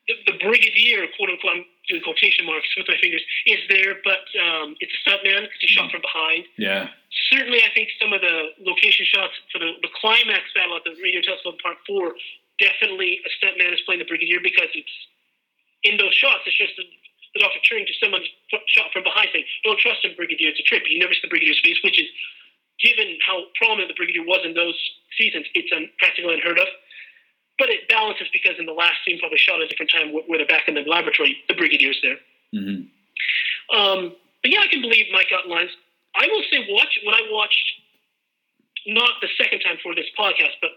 the, the brigadier, quote unquote, I'm doing quotation marks with my fingers, is there, but um, it's a stuntman because he's shot from behind. Yeah, certainly, I think some of the location shots for the, the climax battle at the Radio Telescope Part 4, definitely a stuntman is playing the Brigadier because it's in those shots, it's just the doctor turning to someone shot from behind saying, Don't trust him, Brigadier, it's a trip. You never see the Brigadier's face, which is, given how prominent the Brigadier was in those seasons, it's un- practically unheard of. But it balances because in the last scene, probably shot at a different time where, they're back in the laboratory, the Brigadier's there. hmm Um, but yeah, I can believe Mike got lines. I will say, watch when I watched, not the second time for this podcast, but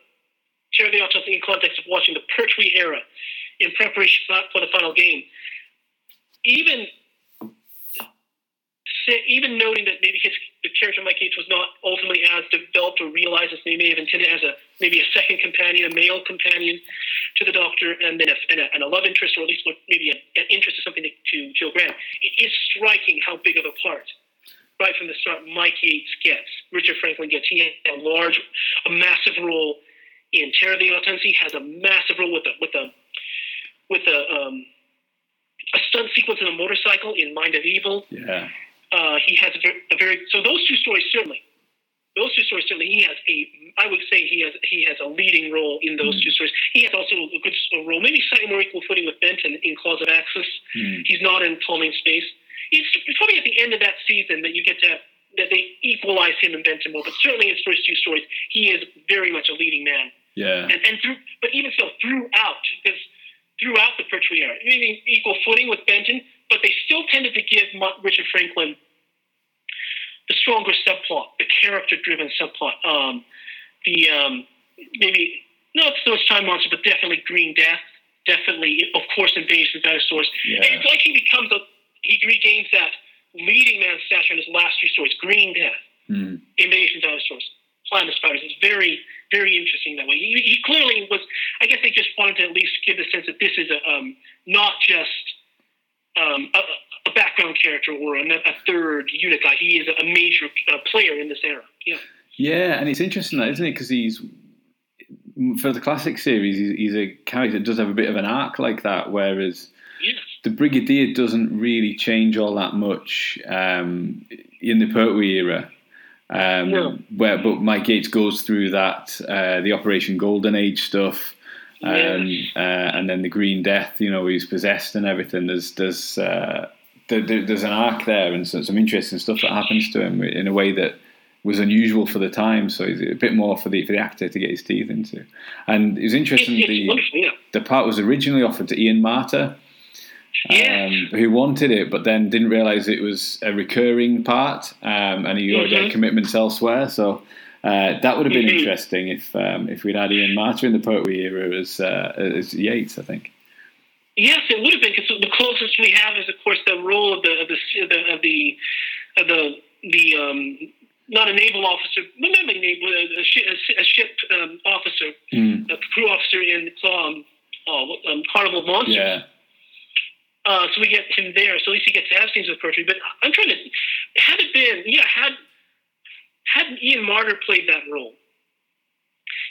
share the autos in context of watching the Pertwee era in preparation for the final game. Even, even noting that maybe his the character of Mike Yates was not ultimately as developed or realized as they may have intended as a maybe a second companion, a male companion to the Doctor, and then a, and a, and a love interest, or at least maybe a, an interest or something to, to Jill Grant. It is striking how big of a part right from the start Mike Yates gets, Richard Franklin gets. He has a large, a massive role in Terror of the Autons. He has a massive role with a with a with a um, a stunt sequence in a motorcycle in Mind of Evil. yeah, Uh, he has a very, a very so those two stories certainly. Those two stories certainly he has a I would say he has he has a leading role in those two stories. He has also a good role, maybe slightly more equal footing with Benton in Claws of Axos. Mm. He's not in Colony in Space. It's, it's probably at the end of that season that you get to that they equalize him and Benton more. But certainly his first two stories, he is very much a leading man. yeah, And and through, but even so, throughout because throughout the Pertwee era, maybe equal footing with Benton, but they still tended to give Richard Franklin the stronger subplot, the character-driven subplot. Um, the um, maybe not so much Time Monster, but definitely Green Death. Definitely, of course, Invasion of Dinosaurs. Yeah. And it's like he becomes a he regains that leading man stature in his last two stories, Green Death, Mm. Invasion Dinosaurs, Planet Spiders. It's very, very interesting that way. He, he clearly was. I guess they just wanted to at least give the sense that this is a um, not just um, a, a background character or a, a third unit guy. He is a major uh, player in this era. Yeah. Yeah, and it's interesting that, isn't it? Because he's for the classic series, he's, he's a character that does have a bit of an arc like that, whereas Yes. the Brigadier doesn't really change all that much um, in the Pertwee era. Um, No. Where, but Mike Yates goes through that, uh, the Operation Golden Age stuff, um, uh, and then the Green Death. You know, he's possessed and everything. There's there's uh, there, there- there's an arc there, and so, some interesting stuff that happens to him in a way that was unusual for the time. So it's a bit more for the for the actor to get his teeth into. And it was interesting. the. Yeah. part was originally offered to Ian Marter, Yeah. um, who wanted it, but then didn't realise it was a recurring part, um, and he already had commitments elsewhere. So uh, that would have been Mhm. interesting if um, if we'd had Ian Marter in the Pertwee era as uh, as Yates, I think. Yes, it would have been because the closest we have is, of course, the role of the of the of the of the the um, not a naval officer, not a naval, a, ship, a ship um, officer, Mm. a crew officer in um, oh, Carnival of Monsters. Yeah, Uh, so we get him there. So at least he gets to have scenes with Pertwee. But I'm trying to had it been yeah had had Ian Marter played that role,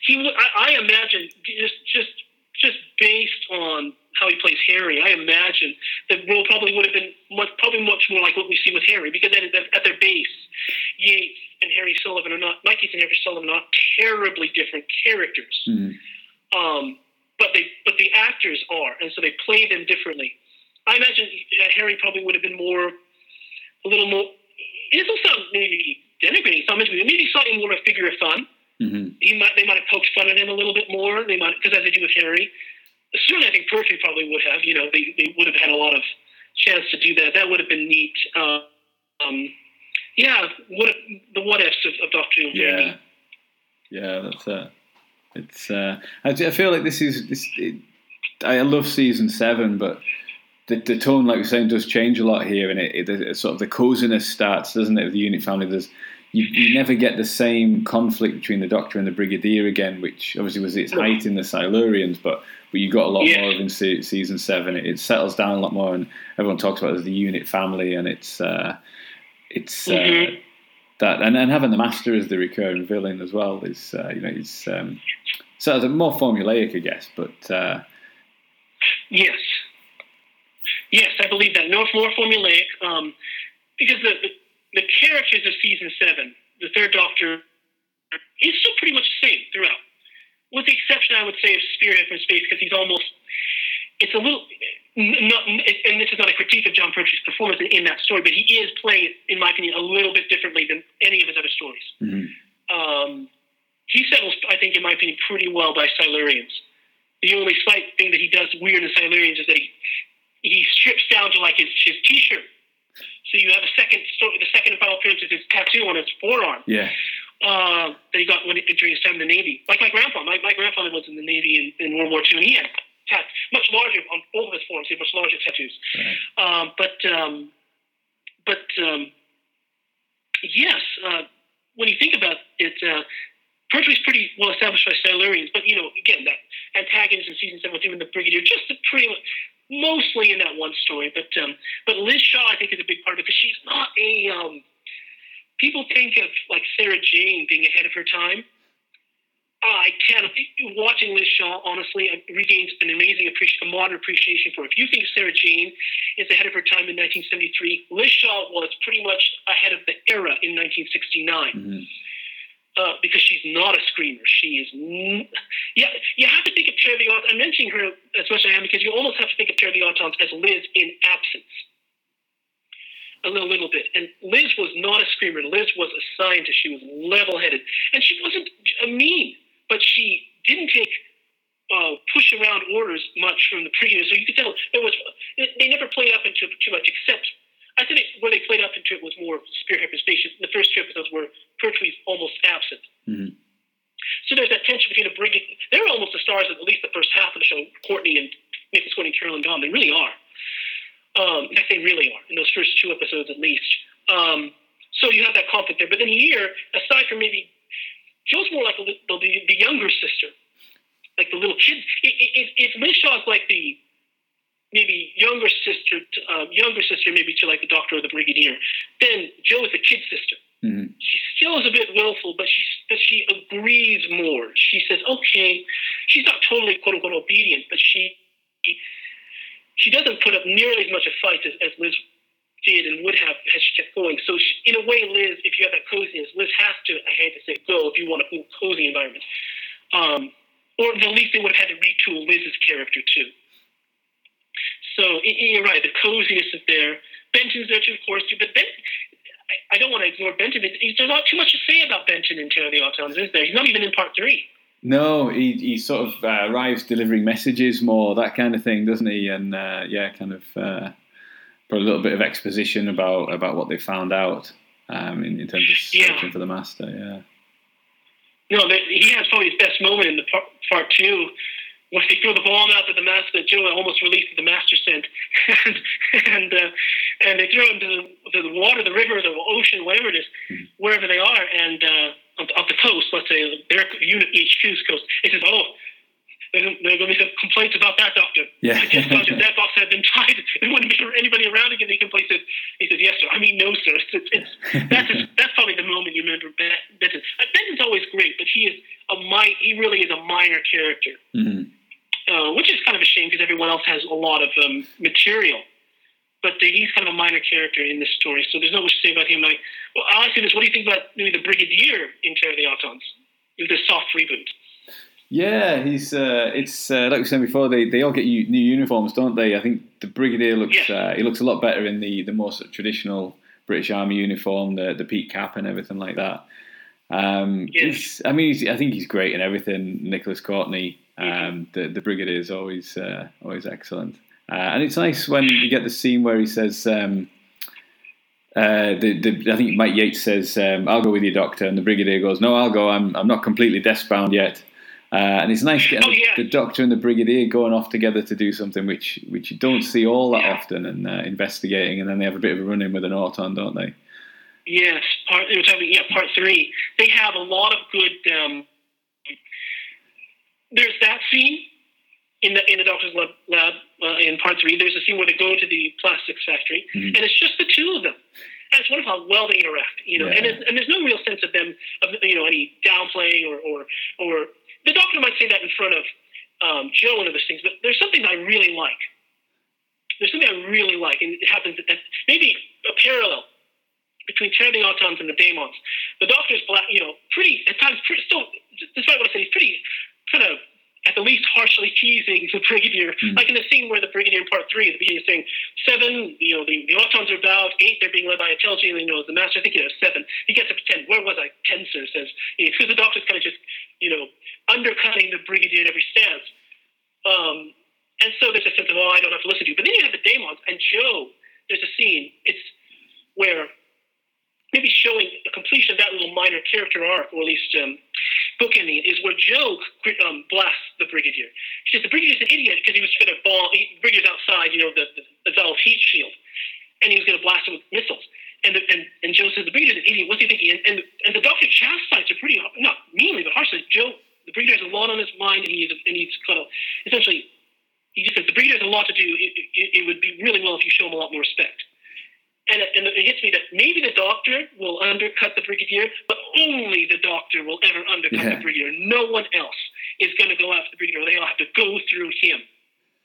he would I, I imagine just just just based on how he plays Harry, I imagine the role probably would have been much, probably much more like what we see with Harry because at, at their base, Yates and Harry Sullivan are not Mike Yates and Harry Sullivan are not terribly different characters Mm. um, but they but the actors are, and so they play them differently. I imagine uh, Harry probably would have been more, a little more. It doesn't sound maybe denigrating. Some maybe slightly more of a figure of fun. hmm He might they might have poked fun at him a little bit more. They might because as they do with Harry. Certainly, I think Pertwee probably would have. You know, they, they would have had a lot of chance to do that. That would have been neat. Uh, um, yeah, what if, the what ifs of, of Doctor Who. yeah, yeah. That's it. it's. Uh, I, I feel like this is this. It, I love season seven, but the, the tone, like you're saying, does change a lot here, and it, it, it sort of the coziness starts, doesn't it? With the unit family, there's you, you never get the same conflict between the Doctor and the Brigadier again, which obviously was its height in the Silurians, but but you got a lot Yeah. more of in se- season seven. It, it settles down a lot more, and everyone talks about it as the unit family, and it's uh, it's. Uh, Mhm. that and, and having the master as the recurring villain as well is uh, you know it's um, so it's more formulaic I guess but uh, Yes. Yes, I believe that. No it's more formulaic. Um, because the, the the characters of season seven, the third Doctor, is still pretty much the same throughout, with the exception, I would say, of Spearhead from Space, because he's almost. It's a little. Not, and this is not a critique of Jon Pertwee's performance in, in that story, but he is playing it, in my opinion, a little bit differently than any of his other stories. mhm. Um, he settles, I think, in my opinion, pretty well by Silurians. The only slight thing that he does weird in Silurians is that he he strips down to like his, his t-shirt. So you have a second story. The second and final appearance is his tattoo on his forearm yeah uh, that he got when during his time in the Navy. Like my grandpa, my, my grandfather was in the Navy in, in World War II, and he had tat- much larger on both of his forearms. He had much larger tattoos. right. Um, but um, but um, yes, uh, when you think about it, uh, Pertwee's pretty well established by Silurians. But you know, again, that antagonist in season seven with him and the Brigadier, just a pretty much, mostly in that one story. But um, but Liz Shaw, I think, is a big part of it because she's not a. Um, people think of like Sarah Jane being ahead of her time. I can't. Watching Liz Shaw, honestly, I regains an amazing appreci- a modern appreciation for. It. If you think Sarah Jane is ahead of her time in 1973, Liz Shaw was pretty much ahead of the era in 1969 Mhm. Uh, because she's not a screamer. She is. N- yeah, you have to think of the I'm mentioning her as much as I am because you almost have to think of the as Liz in absence. A little, little bit. And Liz was not a screamer. Liz was a scientist. She was level headed. And she wasn't mean, but she didn't take uh, push around orders much from the previous. So you could tell there was. They never played up into too much, except I think it, where they played up into it was more Spearhead and Space. The first two episodes were Pertwee's almost absent. Mhm. So there's that tension between the brigade. They're almost the stars of at least the first half of the show. Courtney and Nathan Courtney, Caroline John. They really are. Um, fact, they really are in those first two episodes at least. Um, so you have that conflict there. But then here, aside from maybe Jo's more like a, the, the, the younger sister, like the little kid. If, if Shaw's like the maybe younger sister, to, uh, younger sister maybe to like the doctor or the brigadier, then Jo is the kid sister. Mm-hmm. She still is a bit willful, but she but she agrees more. She says, "Okay." She's not totally quote unquote obedient, but she she doesn't put up nearly as much a fight as, as Liz did and would have had she kept going. So she, in a way, Liz, if you have that coziness, Liz has to, I hate to say, go if you want a cozy environment. Um, or at least they would have had to retool Liz's character too. So you're right, the coziness is there. Benton's there too, of course, too. But Ben, I, don't want to ignore Benton. There's not too much to say about Benton in Terror of the Autons, is there? He's not even in part three. No, he, he sort of uh, arrives delivering messages more, that kind of thing, doesn't he? And uh, yeah, kind of uh, put a little bit of exposition about about what they found out um, in, in, terms of searching yeah. for the master. Yeah. No, he has probably his best moment in the part, part two when they throw the bomb out that the master that Jo almost released the master sent, and <laughs> and, uh, and they throw him to the, the water, the river, the ocean, whatever it is, mm-hmm. wherever they are, and. Uh, up the coast, let's say their unit HQ's coast, it says, oh, there are going to be some complaints about that doctor. Yeah. Just if that box had been tied, <laughs> there wouldn't be anybody around to give any complaints. He says, yes, sir. I mean, no, sir. <laughs> It's, it's, that's, just, that's probably the moment you remember Benton. Benton's always great, but he is a mi- he really is a minor character, mm-hmm. Uh, which is kind of a shame because everyone else has a lot of um, material but he's kind of a minor character in this story, so there's not much to say about him. Like, well, I'll ask you this: What do you think about maybe the Brigadier in Terror of the Autons? With the soft reboot. Yeah, he's. Uh, it's uh, like we said before. They, they all get new uniforms, don't they? I think the Brigadier looks. Yeah. Uh, he looks a lot better in the the more traditional British Army uniform, the the peak cap and everything like that. Um, yes. I mean, I think he's great in everything. Nicholas Courtney, um, the the Brigadier is always uh, always excellent. Uh, and it's nice when you get the scene where he says, um, uh, the, the, I think Mike Yates says, um, "I'll go with you, Doctor," and the Brigadier goes, "No, I'll go. I'm I'm not completely desk bound yet." Uh, and it's nice getting oh, yeah. the, Doctor and the Brigadier going off together to do something which which you don't see all that yeah. often, and uh, investigating, and then they have a bit of a run in with an Auton, don't they? Yes, part yeah, part three. They have a lot of good. Um, there's that scene in the in the doctor's lab, lab uh, in part three. There's a scene where they go to the plastics factory, mm-hmm. and it's just the two of them. And it's wonderful how well they interact, you know. Yeah. And, and there's no real sense of them, of you know, any downplaying or or or the doctor might say that in front of um, Jo and other things, but there's something I really like. There's something I really like, and it happens that maybe a parallel between Terror the Autons and the Daemons. The Doctor's black, you know, pretty at times, pretty, still, despite what I say, he's pretty kind of at the least harshly teasing the brigadier, mm. like in the scene where the brigadier in part three at the beginning is saying seven, you know, the, the Autons are about eight, they're being led by a Telgi, you know, the master, I think you know seven. He gets up to ten. Where was I? Ten, sir, says because you know, the doctor's kind of just, you know, undercutting the brigadier in every stance. Um, and so there's a sense of, oh, I don't have to listen to you. But then you have the Daemons and Jo. There's a scene. It's where maybe showing the completion of that little minor character arc, or at least um, bookending, is where Jo um, blasts the Brigadier. She says the Brigadier's an idiot because he was going to ball. He, Brigadier's outside, you know, the, the, the Valve heat shield, and he was going to blast it with missiles. And, the, and and Jo says the Brigadier's an idiot. What's he thinking? And and, and the Doctor chastises her pretty not meanly but harshly. Jo, the Brigadier has a lot on his mind, and he's and he's kind of essentially he just says the Brigadier has a lot to do. It, it, it would be really well if you show him a lot more respect and it, and it hits me that maybe the doctor will undercut the brigadier, but only the doctor will ever undercut yeah. the brigadier. No one else is going to go after the brigadier. They all have to go through him,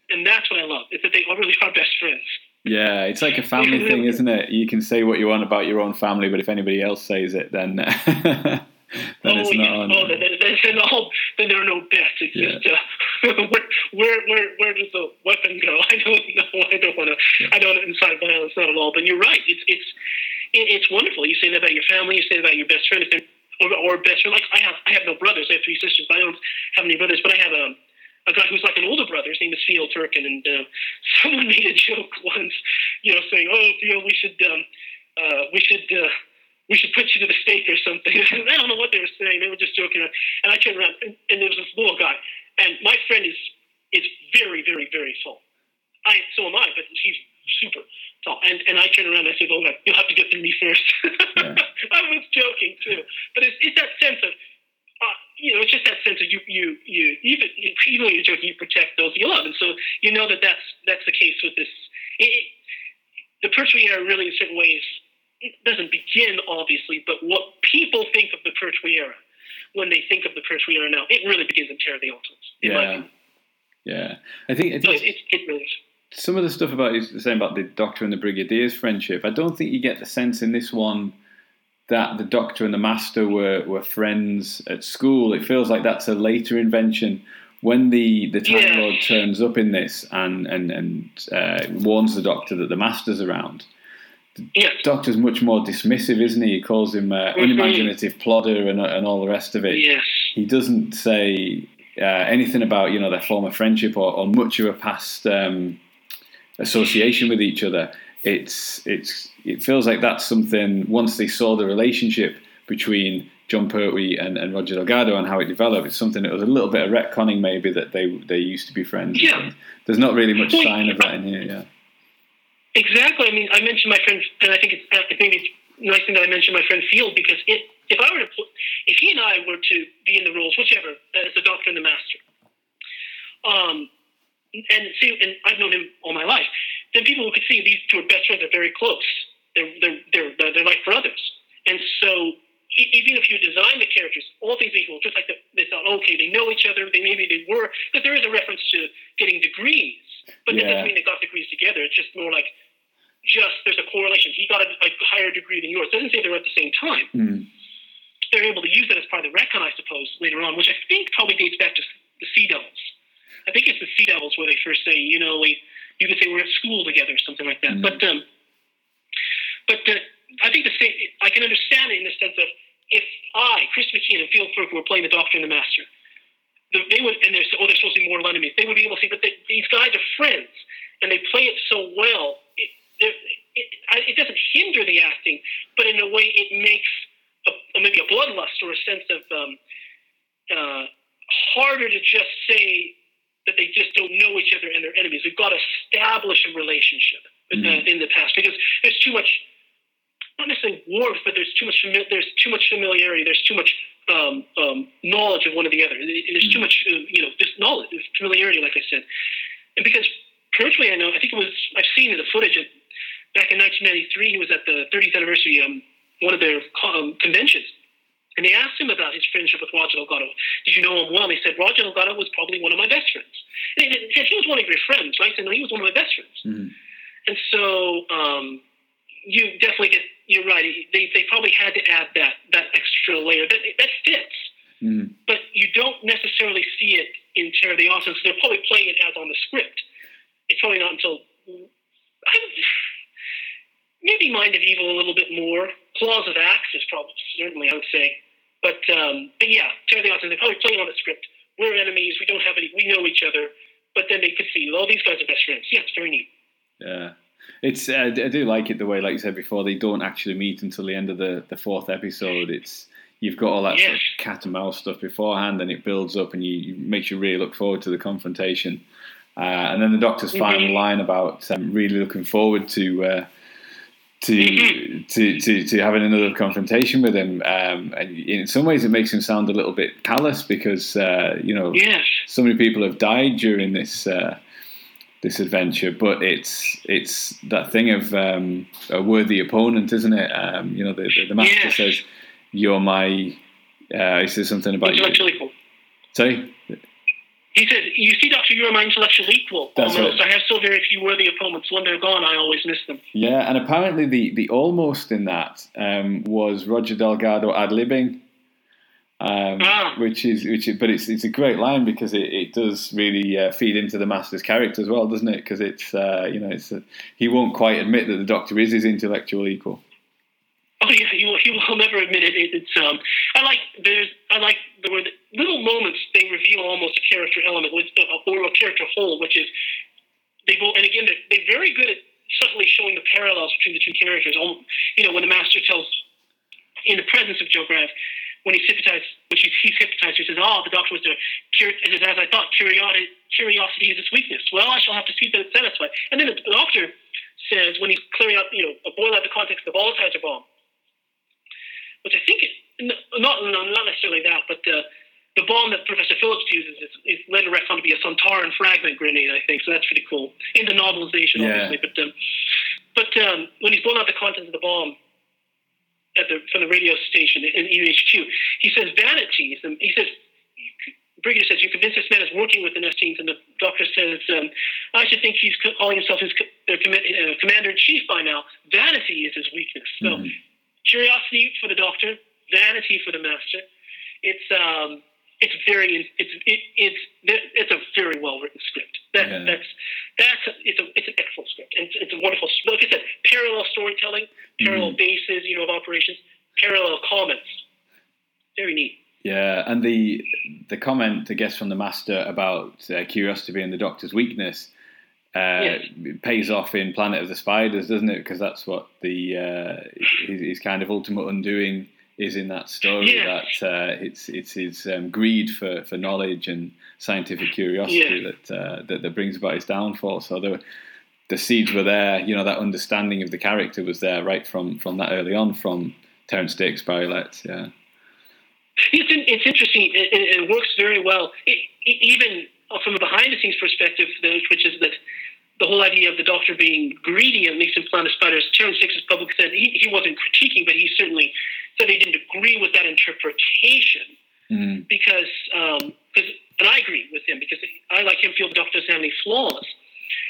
and that's what I love. Is that they really are best friends. Yeah, it's like a family thing, isn't it? You can say what you want about your own family, but if anybody else says it, then <laughs> <laughs> then oh, it's not yeah. on. Oh, then, then, then, all, then there are no bets. It's yeah. just uh, <laughs> where, where where where does the weapon go? <laughs> I don't know. I don't want to. Yeah. I don't incite violence not at all. But you're right. It's it's it's wonderful. You say that about your family. You say that about your best friend. Or, or best friend. Like I have I have no brothers. I have three sisters. But I don't have any brothers. But I have a a guy who's like an older brother. His name is Theo Turkin, and uh, someone made a joke once, you know, saying, "Oh, Theo, we should um, uh, we should." Uh, we should put you to the stake or something. <laughs> I don't know what they were saying. They were just joking. And I turned around, and, and there was this little guy. And my friend is is very, very, very full. I so am I, but he's super tall. And and I turn around and I say, "Oh, you'll have to get through me first. <laughs> Yeah. I was joking too, but it's, it's that sense of. Uh, you know, it's just that sense of you, you, you, even, even when you're joking, you protect those you love, and so you know that that's that's the case with this. It, it, the Pertwee era, really, in certain ways, it doesn't begin obviously, but what people think of the Pertwee era when they think of the Pertwee era now, it really begins in Terror of the in Yeah. Yeah, I think I think it, it, it really is. some of the stuff about saying about the Doctor and the Brigadier's friendship. I don't think you get the sense in this one that the Doctor and the Master were, were friends at school. It feels like that's a later invention. When the, the Time Yeah. Lord turns up in this and and and uh, warns the Doctor that the Master's around, Yes. Doctor's much more dismissive, isn't he? He calls him uh, Mhm. unimaginative plodder and and all the rest of it Yes. he doesn't say uh, anything about you know their former friendship or, or much of a past um, association with each other. It's it's it feels like that's something once they saw the relationship between Jon Pertwee and, and Roger Delgado and how it developed. It's something that was a little bit of retconning maybe that they they used to be friends. Yeah. There's not really much sign of that in here. Yeah. Exactly. I mean, I mentioned my friend, and I think it's I think it's nice thing that I mentioned my friend Field because it, if I were to, put, if he and I were to be in the roles, whichever, as the Doctor and the Master, um, and see, and I've known him all my life, then people could see these two are best friends. They're very close. They're they're they're, they're, like brothers, and so. Even if you design the characters, all things equal, just like the, they thought, okay, they know each other. They maybe they were, because there is a reference to getting degrees, but that doesn't mean they got degrees together. It's just more like just there's a correlation. He got a, a higher degree than yours. doesn't say they're at the same time. Mm. They're able to use that as part of the retcon, I suppose, later on, which I think probably dates back to the Sea Devils. I think it's the Sea Devils where they first say, you know, we, you could say we're at school together, or something like that. Mm. But um, but uh, I think the same. I can understand it in the sense of if I, Chris McKeon and Field Kirk, were playing the Doctor and the Master, the, they would, and they're oh, they're supposed to be mortal enemies. They would be able to see, but they, these guys are friends, and they play it so well. It, it, it doesn't hinder the acting, but in a way, it makes a, maybe a bloodlust or a sense of um, uh, harder to just say that they just don't know each other and they're enemies. We've got to establish a relationship in, the, in the past because there's too much, not necessarily warmth, but there's too much fami- there's too much familiarity. There's too much um, um, knowledge of one or the other. There's too much, uh, you know, just knowledge, familiarity, like I said. And because Pertwee, I know, I think it was, I've seen in the footage back in 1993, he was at the 30th anniversary, um, one of their um, conventions. And they asked him about his friendship with Roger Delgado. Did you know him well? And he said, Roger Delgado was probably one of my best friends. And he, he was one of your friends, right? And he was one of my best friends. Mhm. And so um, you definitely get, you're right. They, they probably had to add that, that extra layer. That, that fits Mm. but you don't necessarily see it in Terror of the Autons. They're probably playing it as on the script. It's probably not until I, maybe Mind of Evil a little bit more. Claws of Axos probably certainly I would say, but um, but yeah, Terror of the Autons. They're probably playing on the script. We're enemies. We don't have any. We know each other. But then they could see, oh, these guys are best friends. Yeah, it's very neat. Yeah. It's uh, I do like it the way, like you said before, they don't actually meet until the end of the, the fourth episode. It's you've got all that sort of cat and mouse stuff beforehand, and it builds up, and you, you makes you really look forward to the confrontation. Uh, and then the Doctor's final Mhm. line about um, really looking forward to uh, to, to to to having another confrontation with him. Um, and in some ways, it makes him sound a little bit callous because uh, you know Yes. so many people have died during this uh, this adventure, but it's it's that thing of um, a worthy opponent, isn't it? Um, you know, the, the, the master Yes. says, "You're my." Uh, he says something about you. Sorry, He said, "You see, Doctor, you're my intellectual equal. That's almost. right. I have so very few worthy opponents. When they're gone, I always miss them." yeah, and apparently the the almost in that um, was Roger Delgado ad libbing. Um, Ah. Which is, which is, but it's it's a great line because it, it does really uh, feed into the master's character as well, doesn't it? Because it's uh, you know it's a, he won't quite admit that the doctor is his intellectual equal. Oh yeah, he will. He will never admit it. it it's um. I like there's. I like there were little moments they reveal almost a character element with uh, or a character whole, which is they both. And again, they're, they're very good at subtly showing the parallels between the two characters. You know, when the master tells in the presence of Joe Graff, when he's hypnotized, which he's, he's hypnotized, he says, "Oh, the doctor was there." And as I thought, curiosity, curiosity is its weakness. Well, I shall have to see that it's satisfied. And then the doctor says when he's clearing up, you know, a boil out the context of the volatilizer bomb, which I think, it, not not necessarily that, but uh, the bomb that Professor Phillips uses is, is later found to be a Sontaran fragment grenade, I think. So that's pretty cool in the novelization, Yeah. obviously. But um, but um, when he's blowing out the contents of the bomb at the from the radio station in UHQ, he says. And he says. Brigadier says, you convince this man is working with the Nestenes, and the doctor says, um, I should think he's calling himself his co- their commi- uh, commander-in-chief by now. Vanity is his weakness. So Mhm. curiosity for the doctor, vanity for the master. It's um, it's very it's it, it's it's a very well written script. That, Yeah. That's that's a, it's a it's an excellent script. And it's, it's a wonderful. Like I said, parallel storytelling, parallel Mhm. bases, you know, of operations, parallel comments. Very neat. Yeah, and the the comment, I guess, from the master about uh, curiosity being the Doctor's weakness uh, Yes. pays off in Planet of the Spiders, doesn't it? Because that's what the uh, his, his kind of ultimate undoing is in that story. Yeah. That uh, it's it's his um, greed for, for knowledge and scientific curiosity Yeah. that, uh, that that brings about his downfall. So the the seeds were there. You know, that understanding of the character was there right from from that early on from Terrance Dicks, Barry Letts. Yeah. It's, in, it's interesting. It, it, works very well. It, it, even from a behind-the-scenes perspective, which is that the whole idea of the doctor being greedy and makes him plant spiders. Terrance Dicks's public said he, he wasn't critiquing, but he certainly said he didn't agree with that interpretation Mm. because, um, cause, and I agree with him because I like him feel the doctor doesn't have any flaws.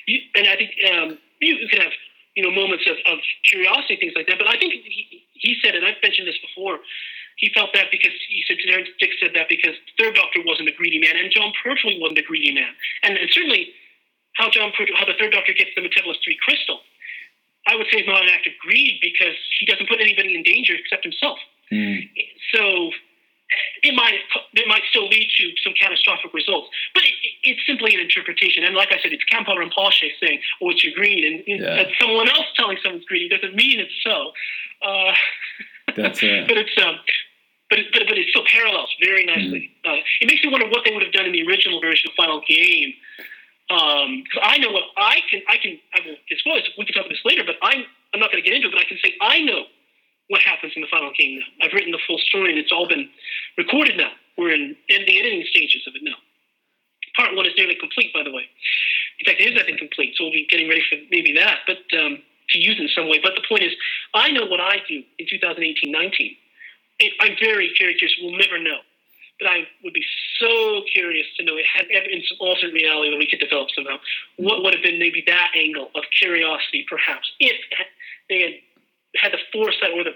You, and I think um, you, you can have you know moments of, of curiosity, things like that. But I think he, he said, and I've mentioned this before, he felt that because he said Terrance Dicks said that because the third Doctor wasn't a greedy man, and Jon Pertwee wasn't a greedy man, and, and certainly how Jon Pertwee, how the third Doctor gets the Metebelis three crystal, I would say is not an act of greed because he doesn't put anybody in danger except himself. Mm. So it might it might still lead to some catastrophic results, but it, it's simply an interpretation. And like I said, it's K'anpo Rimpoche saying, "Oh, it's your greed," and Yeah. and someone else telling someone's greedy doesn't mean it's so. Uh, That's <laughs> it. but it's um, but it, but, but it still parallels very nicely. Mm-hmm. Uh, it makes me wonder what they would have done in the original version of Final Game. Um, I know what I can. I can. I will disclose. We can talk about this later, but I'm. I'm not going to get into it. But I can say I know what happens in the final game now. I've written the full story, and it's all been recorded now. We're in, in the editing stages of it now. Part one is nearly complete, by the way. In fact, it is, I think, complete. So we'll be getting ready for maybe that, but um, to use in some way. But the point is, I know what I do in 2018 19. It, I'm very, very curious. We'll never know. But I would be so curious to know it had ever in some alternate reality that we could develop somehow. What would have been maybe that angle of curiosity, perhaps, if they had had the foresight or the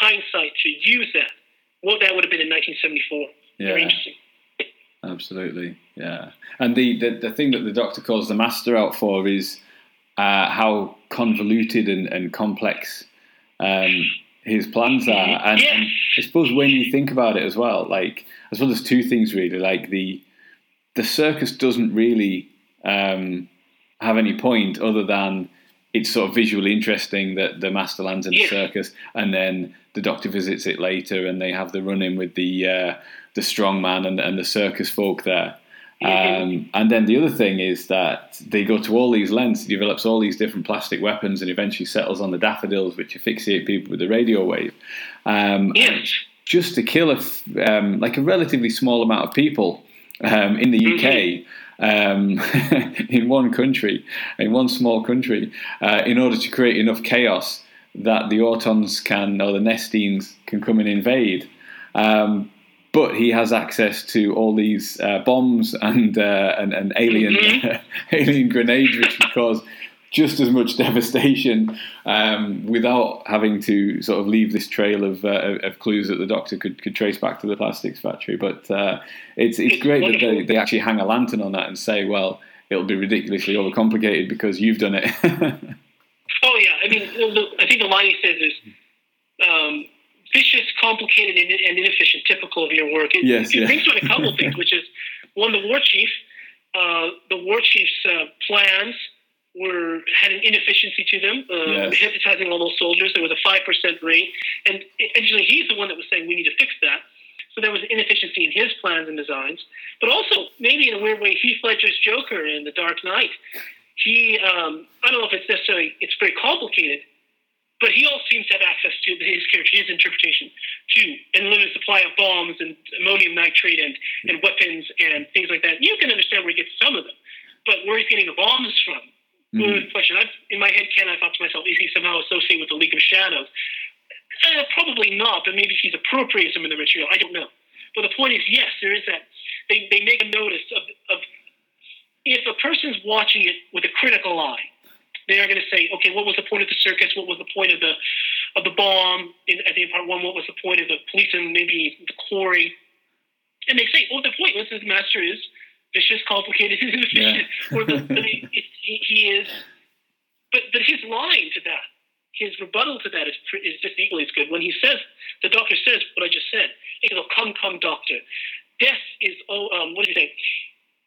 hindsight to use that? What that would have been in 1974. Very Yeah. interesting. Absolutely, yeah. And the, the, the thing that the doctor calls the master out for is uh, how convoluted and, and complex um, his plans are. And, Yeah. and I suppose when you think about it as well, like I suppose there's two things really. Like the the circus doesn't really um, have any point other than it's sort of visually interesting that the master lands in the Yeah. circus, and then the doctor visits it later, and they have the run in with the uh, the strong man and, and the circus folk there. Um, and then the other thing is that they go to all these lengths, develops all these different plastic weapons, and eventually settles on the daffodils, which asphyxiate people with the radio wave. Um, Yes. just to kill a um, like a relatively small amount of people um, in the UK. Um, <laughs> in one country, in one small country, uh, in order to create enough chaos that the Autons can, or the Nestenes can come and invade. Um, but he has access to all these uh, bombs and, uh, and and alien <laughs> alien grenades, which can cause just as much <laughs> devastation um, without having to sort of leave this trail of, uh, of clues that the doctor could, could trace back to the plastics factory. But uh, it's it's It's great that they, they actually hang a lantern on that and say, well, it'll be ridiculously overcomplicated because you've done it. <laughs> Oh yeah, I mean, the- I think the line he says is um, vicious, complicated, and, and inefficient, typical of your work. It, Yes, it yeah. brings to a couple of <laughs> things, which is one, the war chief. Uh, the war chief's uh, plans were had an inefficiency to them, uh, Yes. hypnotizing all those soldiers. There was a five percent rate, and actually he's the one that was saying we need to fix that. So there was inefficiency in his plans and designs, but also maybe in a weird way, Heath Ledger's Joker in The Dark Knight he, um, I don't know if it's necessarily, it's very complicated, but he also seems to have access to his character, his interpretation to an unlimited supply of bombs and ammonium nitrate and, and weapons and things like that. You can understand where he gets some of them, but where he's getting the bombs from, Mhm. good question. I, in my head, Ken, I thought to myself, is he somehow associated with the League of Shadows? Uh, probably not, but maybe he's appropriated some of the material. I don't know. But the point is, yes, there is that. They, they make a notice of, of if a person's watching it with a critical eye, they are going to say, okay, what was the point of the circus? What was the point of the of the bomb in, at the part one? What was the point of the police and maybe the quarry? And they say, well, the point was his master is vicious, complicated, <laughs> and inefficient. Or the, the, it, he, he is, but but his line to that, his rebuttal to that is is just equally as good. When he says, the doctor says what I just said. He goes, "Come, come, doctor. Death is oh, um, what do you say?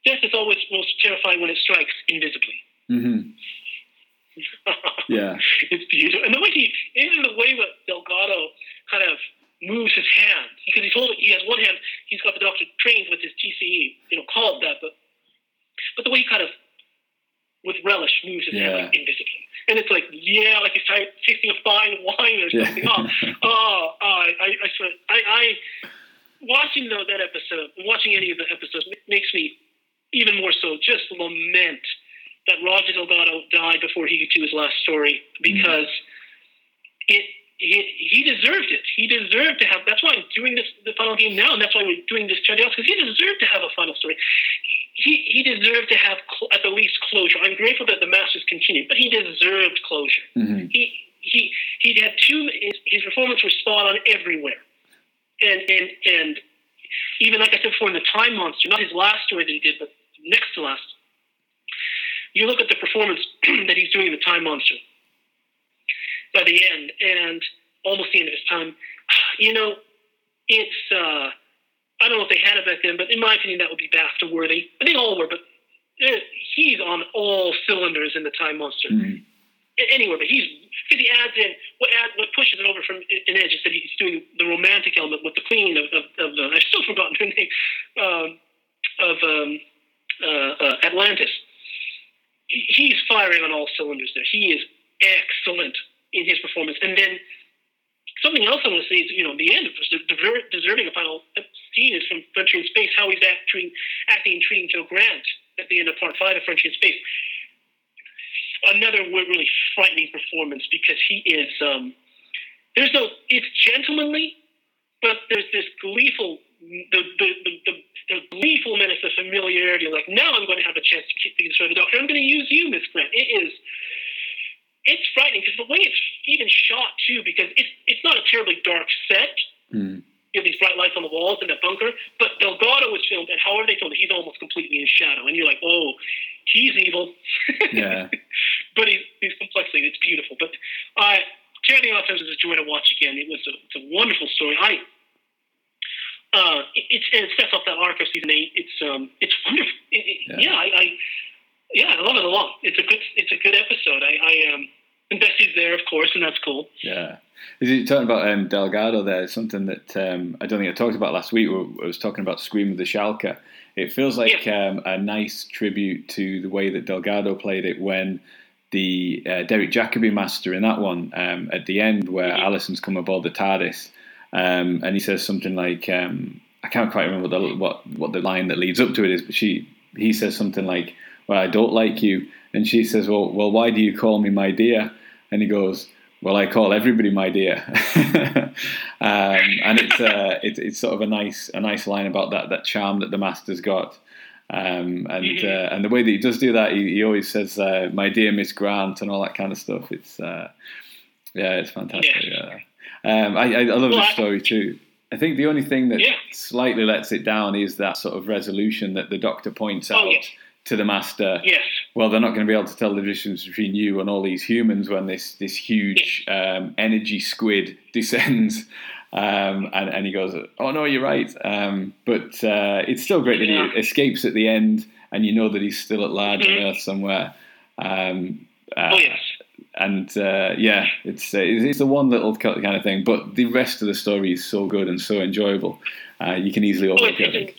Death is always most terrifying when it strikes invisibly." hmm <laughs> Yeah. it's beautiful. And the way he, even the way that Delgado kind of moves his hand, because he's holding, he has one hand, he's got the doctor trained with his TCE, you know, called that, but, but the way he kind of, with relish, moves his hand Yeah. like invisibly. And it's like, yeah, like he's trying, tasting a fine wine or something. Oh, oh, oh, I, I, I, swear, I, I, watching though that episode, watching any of the episodes ma- makes me even more so just lament that Roger Delgado died before he could do his last story because it, it he deserved it. He deserved to have. That's why I'm doing this the final game now, and that's why we're doing this Charlie because he deserved to have a final story. He he deserved to have cl- at the least closure. I'm grateful that the Masters continued, but he deserved closure. hmm He he he had two. His, his performance was spot on everywhere, and and and even like I said before in the Time Monster, not his last story that he did, but next to last. You look at the performance <clears throat> that he's doing in the Time Monster by the end, and almost the end of his time. <sighs> You know, it's uh, I don't know if they had it back then, but in my opinion, that would be BAFTA worthy. I think all were, but uh, he's on all cylinders in the Time Monster hmm anywhere, but he's because he adds in what adds what pushes it over from an edge is that he's doing the romantic element with the queen of, of, of the <laughs> I've still forgotten her name um, of um, uh, uh, Atlantis. He- He's firing on all cylinders there. He is excellent in his performance, and then. Something else I want to say is, you know, the end of the deser- deserving a final scene is from Frontier in Space, how he's acting, acting and treating Jo Grant at the end of part five of Frontier in Space another really frightening performance because he is um, there's no it's gentlemanly, but there's this gleeful the the, the, the, the gleefulness of familiarity. Like now I'm going to have a chance to keep things for the doctor. I'm going to use you, Miss Grant. It is it's frightening because the way it's even shot too, because it's it's not a terribly dark set. hmm You have these bright lights on the walls in that bunker, but Delgado was filmed, and however they filmed it, he's almost completely in shadow, and you're like, oh, he's evil. <laughs> Yeah. but he's, he's complexity. It's beautiful. But uh, Terror of is a joy to watch again. It was a, it's a wonderful story. I uh, it, it's it sets off that arc of season eight. It's um it's wonderful. It, Yeah. yeah, I, I yeah I love it a lot. It's a good it's a good episode. I, I um and Bessie's there of course, and that's cool. Yeah. Is you talking about um, Delgado there? Something that um, I don't think I talked about last week. I was talking about Scream of the Shalka. It feels like um, a nice tribute to the way that Delgado played it when the uh, Derek Jacobi master in that one um, at the end, where Mhm. Alison's come aboard the TARDIS, um, and he says something like, um, I can't quite remember what the, what what the line that leads up to it is, but she he says something like, "Well, I don't like you," and she says, "Well, well, why do you call me my dear?" And he goes, "Well, I call everybody my dear," <laughs> um, and it's, uh, it's it's sort of a nice a nice line about that that charm that the master's got. Um, and Mhm. uh, and the way that he does do that, he, he always says, uh, "My dear Miss Grant" and all that kind of stuff. It's uh, yeah, it's fantastic. Yeah. Um, I, I, love Well, this story too. I think the only thing that Yeah. slightly lets it down is that sort of resolution that the doctor points Oh, out yeah. to the master. Yes. Well, they're not going to be able to tell the difference between you and all these humans when this this huge um, energy squid <laughs> descends. Um, and, and he goes, "Oh no, you're right." Um, but uh, it's still great that he escapes at the end, and you know that he's still at large Mhm. on Earth somewhere. Um, uh, Oh yes. And uh, yeah, it's uh, it's a one little cut kind of thing, but the rest of the story is so good and so enjoyable. Uh, you can easily Oh, overlook it. Think.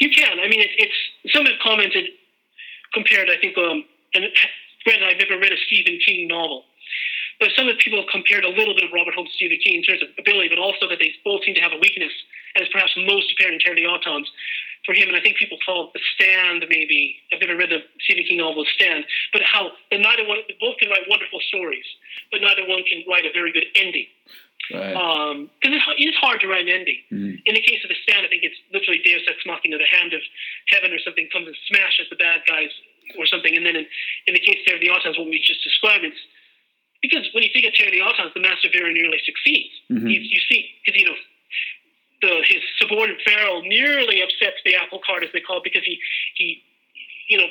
you can. I mean, it, it's some have commented compared, I think, um, and granted, I've never read a Stephen King novel, but some of the people have compared a little bit of Robert Holmes to Stephen King in terms of ability, but also that they both seem to have a weakness, and it's perhaps most apparent in Terror of Autons for him. And I think people call it The Stand, maybe. I've never read the Stephen King novel The Stand, but how but neither one, both can write wonderful stories, but neither one can write a very good ending. Right. Um, because it is hard to write an ending. Mhm. In the case of the stand, I think it's literally Deus ex machina, the hand of heaven or something comes and smashes the bad guys or something. And then in, in the case of Terror of the Autons, what we just described, it's because when you think of the Autons, the master very nearly succeeds. Mhm. You, you see, because you know, the his subordinate Farrell nearly upsets the apple cart, as they call it, because he he, you know.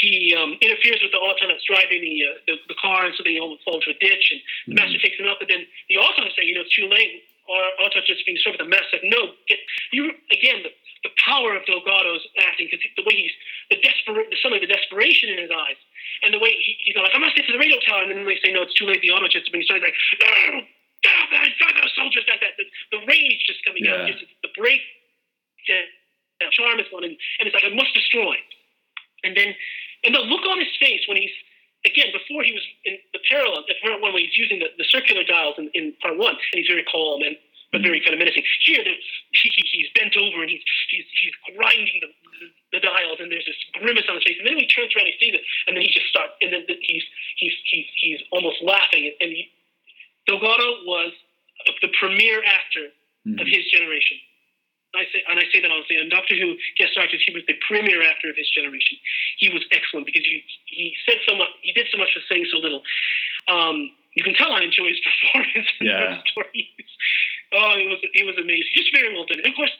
He um, interferes with the auton that's driving the, uh, the the car, and so they almost fall into a ditch. And the master takes him up, but then the auton is saying, "You know, it's too late. Our auton's just being sort of a mess." Like, no, get you again. The, the power of Delgado's acting, because the way he's the desperate, the suddenly the desperation in his eyes, and the way he, he's like, "I must get to the radio tower," and then they say, "No, it's too late. The auto just been started like." "No, saw those soldiers like that. The, the rage just coming out, just the break, the, the charm is gone, and, and it's like I must destroy. And then, and the look on his face when he's again before he was in the parallel, the part one when he's using the, the circular dials in, in part one, and he's very calm and but very kind of menacing. Here, he, he, he's bent over and he's he's, he's grinding the, the, the dials, and there's this grimace on his face. And then he turns around, he sees it, and then he just starts, and then he's he's he's he's almost laughing. And he, Delgado was the premier actor of his generation. I say, and I say that honestly. And Doctor Who guest actors, he was the premier actor of his generation. He was excellent because he he said so much, he did so much for saying so little. Um, you can tell I enjoy his <laughs> performance. in Yeah. those stories. Oh, it was it was amazing. Just very well done. And of course,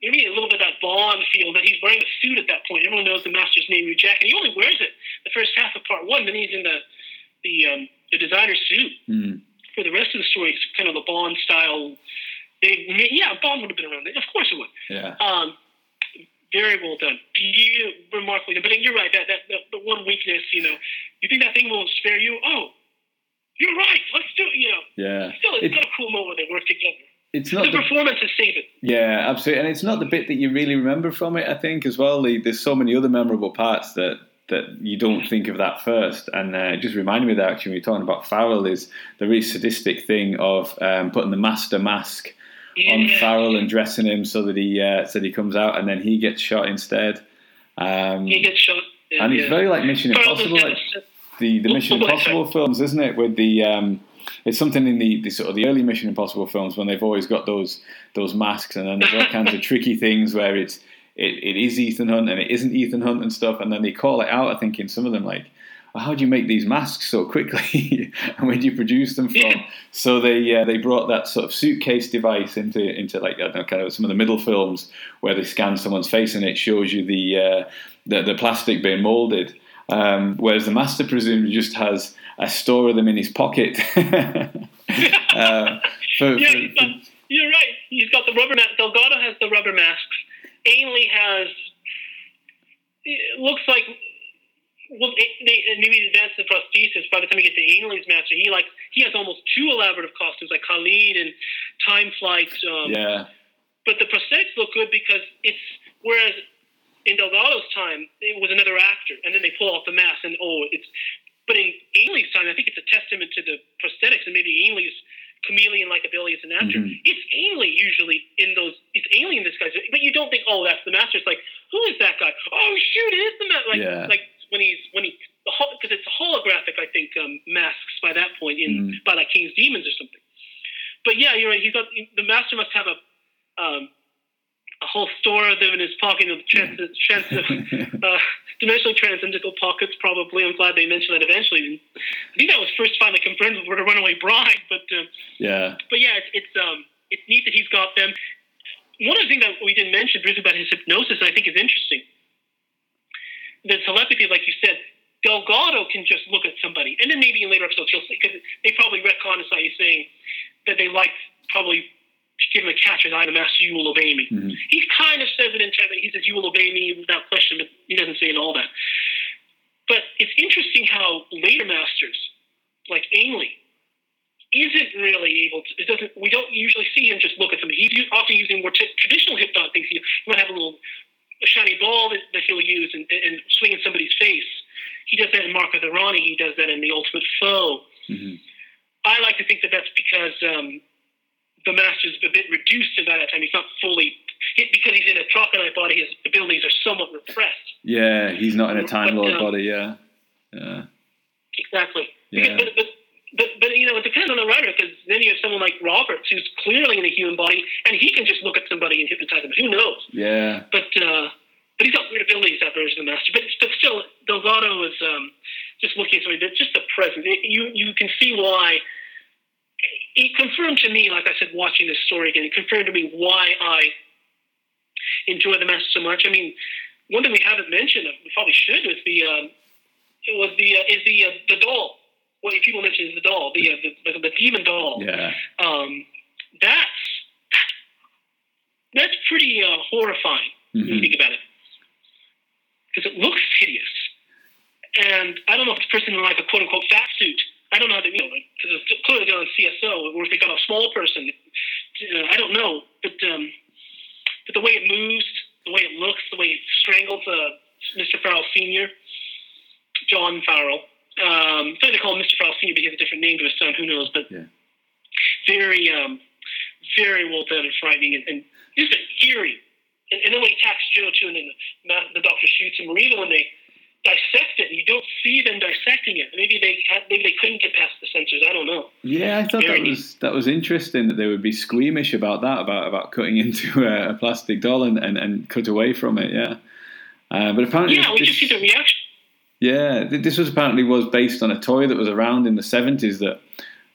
you need a little bit of that Bond feel that he's wearing a suit at that point. Everyone knows the Master's name new jacket. He only wears it the first half of part one. Then he's in the the um, the designer suit Mm. for the rest of the story. It's kind of the Bond style. They, yeah, Bond would have been around. Of course it would. Yeah. Um, very well done. You remarkably done. But you're right. That, that, that the one weakness, you know, you think that thing will spare you? Oh, you're right. Let's do it. You know, Yeah. still, it's It- got a cool moment. They work together. It's not the performances save it. Yeah, absolutely, and it's not the bit that you really remember from it. I think as well. The, there's so many other memorable parts that that you don't think of that first, and uh, it just reminded me of that actually when you're talking about Farrell is the really sadistic thing of um, putting the master mask on Farrell and dressing him so that he uh, so that he comes out and then he gets shot instead. Um, He gets shot. and it's yeah. very like Mission Farrell Impossible, like the the Mission Impossible films, isn't it? With the um, it's something in the, the sort of the early Mission Impossible films when they've always got those those masks, and then there's all kinds of tricky things where it's it, it is Ethan Hunt and it isn't Ethan Hunt and stuff, and then they call it out. I think in some of them like. Well, how do you make these masks so quickly, <laughs> and where do you produce them from? Yeah. So they uh, they brought that sort of suitcase device into into like I don't know, kind of some of the middle films where they scan someone's face and it shows you the uh, the, the plastic being molded. Um, whereas the master presumably just has a store of them in his pocket. <laughs> uh, for, Yeah, for- got, you're right. He's got the rubber mask. Delgado has the rubber masks. Ainley has. It looks like. Well, they, they maybe advance the prosthesis. By the time we get to Ainley's master, he like he has almost two elaborate costumes, like Kalid and Time Flight. Um, yeah, But the prosthetics look good because it's whereas in Delgado's time it was another actor, and then they pull off the mask, and oh, it's. But in Ainley's time, I think it's a testament to the prosthetics and maybe Ainley's chameleon-like ability as an actor. Mhm. It's Ainley usually in those. It's Ainley in this guy, but you don't think, oh, that's the master. It's like, who is that guy? Oh, shoot, it is the master. Like, Yeah. like when he's when he the because it's holographic, I think um, masks by that point in Mhm. by like King's Demons or something. But yeah, you're right. He's got the master must have a um, a whole store of them in his pocket of trans, trans, uh, <laughs> dimensionally transcendental pockets. Probably, I'm glad they mentioned that eventually. I think that was first finally confirmed with the Runaway Bride. But uh, yeah, but yeah, it's it's um it's neat that he's got them. One of the things that we didn't mention briefly about his hypnosis, I think, is interesting. The telepathy, like you said, Delgado can just look at somebody, and then maybe in later episodes you'll see because they probably retcon as you saying that they like probably give him a catcher's eye to master, you will obey me. Mhm. He kind of says it in Trevor. He says, "You will obey me without question," but he doesn't say it all that. But it's interesting how later masters, like Ainley, isn't really able to. It doesn't. We don't usually see him just look at somebody. He's often using more t- traditional hypnotic things. He, he might have a little a shiny ball that, that he'll use and, and swing in somebody's face. He does that in Mark of the Rani, he does that in The Ultimate Foe. hmm I like to think that that's because um, the master's a bit reduced by that time. He's not fully because he's in a Trakenite body. His abilities are somewhat repressed. Yeah, he's not in a Time Lord um, body. Yeah, yeah, Exactly. Yeah. Because, but, but, but, but, you know, it depends on the writer because then you have someone like Roberts who's clearly in a human body and he can just look at somebody and hypnotize them. Who knows? yeah, But uh, but he's got weird abilities, that version of the Master. But, but still, Delgado is um, just looking at somebody. just the presence. It, you, you can see why. It confirmed to me, like I said, watching this story again, it confirmed to me why I enjoy the Master so much. I mean, one thing we haven't mentioned, we probably should, was the um, it was the uh, is the uh, the doll. What people mention is the doll, the uh, the, the, demon doll. yeah, Um, that's that's pretty uh, horrifying when you think about it, because it looks hideous. And I don't know if the person in like a quote unquote fat suit. I don't know how they, you know, because it's clearly done on CSO, or if they got a small person. Uh, I don't know, but um, but the way it moves, the way it looks, the way it strangles uh, Mr. Farrell Senior, John Farrell. Um, so they call him Mr. Farrell Senior because he has a different name to his son. Who knows? But Yeah. very, um, very well done and frightening, and, and just eerie. And, and then when he attacks Jo too, and then the, the doctor shoots him, or even when they dissect it, you don't see them dissecting it. Maybe they had, maybe they couldn't get past the censors. I don't know. yeah. I thought that was that was interesting that they would be squeamish about that about about cutting <laughs> into a, a plastic doll and, and, and cut away from it. Yeah, uh, but apparently, Yeah, we this- just see the reaction. Yeah, this was apparently was based on a toy that was around in the seventies that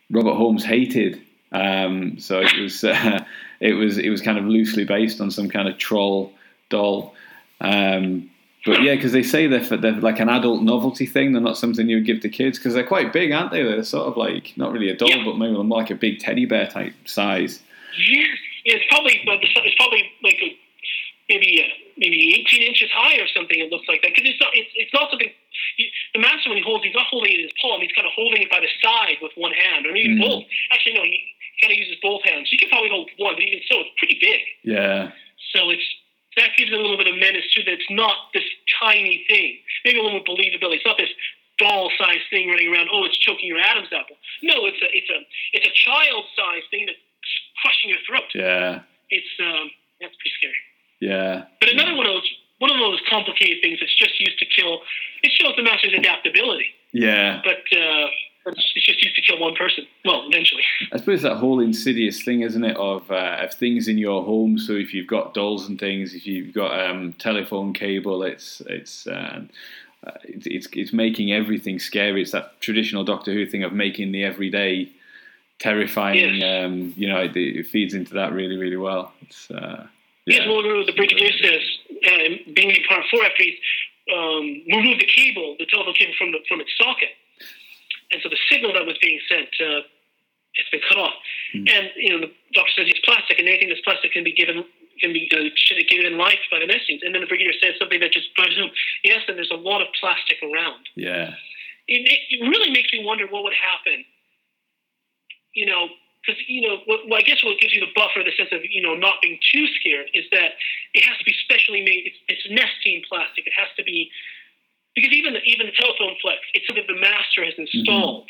Robert Holmes hated. Um, so it was <laughs> uh, it was it was kind of loosely based on some kind of troll doll. Um, but yeah, because they say they're, for- they're like an adult novelty thing. They're not something you would give to kids because they're quite big, aren't they? They're sort of like not really a doll, Yeah. but maybe more like a big teddy bear type size. Yeah, it's probably but it's probably like a, maybe uh, maybe 18 inches high or something. It looks like that because it's not it's, it's not something. He, the master when he holds, he's not holding it in his palm. He's kind of holding it by the side with one hand, or maybe Mhm. both. Actually, no, he kind of uses both hands. You can probably hold one, but even so, it's pretty big. Yeah, So it's that gives it a little bit of menace too. That it's not this tiny thing. Maybe a little believability. It's not this doll-sized thing running around. Oh, it's choking your Adam's apple. No, it's a it's a it's a child-sized thing that's crushing your throat. yeah, It's um that's pretty scary. yeah, But another one of those one of those complicated things that's just used to kill. It shows the master's adaptability, yeah. but uh, it's it's just used to kill one person. Well, eventually. I suppose that whole insidious thing, isn't it, of uh, of things in your home. So if you've got dolls and things, if you've got um, telephone cable, it's it's. Uh, uh, it's, it's it's making everything scary. It's that traditional Doctor Who thing of making the everyday terrifying. Yes. Um, you know, it, it feeds into that really, really well. It's uh, Yes, yeah, well, the Brigadier says, uh, being in part four, after he's um, removed the cable, the telephone cable from the, from its socket, and so the signal that was being sent, uh, it's been cut off. Hmm. And you know, the doctor says it's plastic, and anything that's plastic can be given can be uh, given in life by the message. And then the Brigadier says something that just drives home. Yes, and there's a lot of plastic around yeah, it, it really makes me wonder what would happen. You know, because you know, what, well, I guess what gives you the buffer, the sense of you know not being too scared, is that it has to be specially made. It's, it's Nestene plastic. It has to be because even the, even the telephone flex, it's something the master has installed.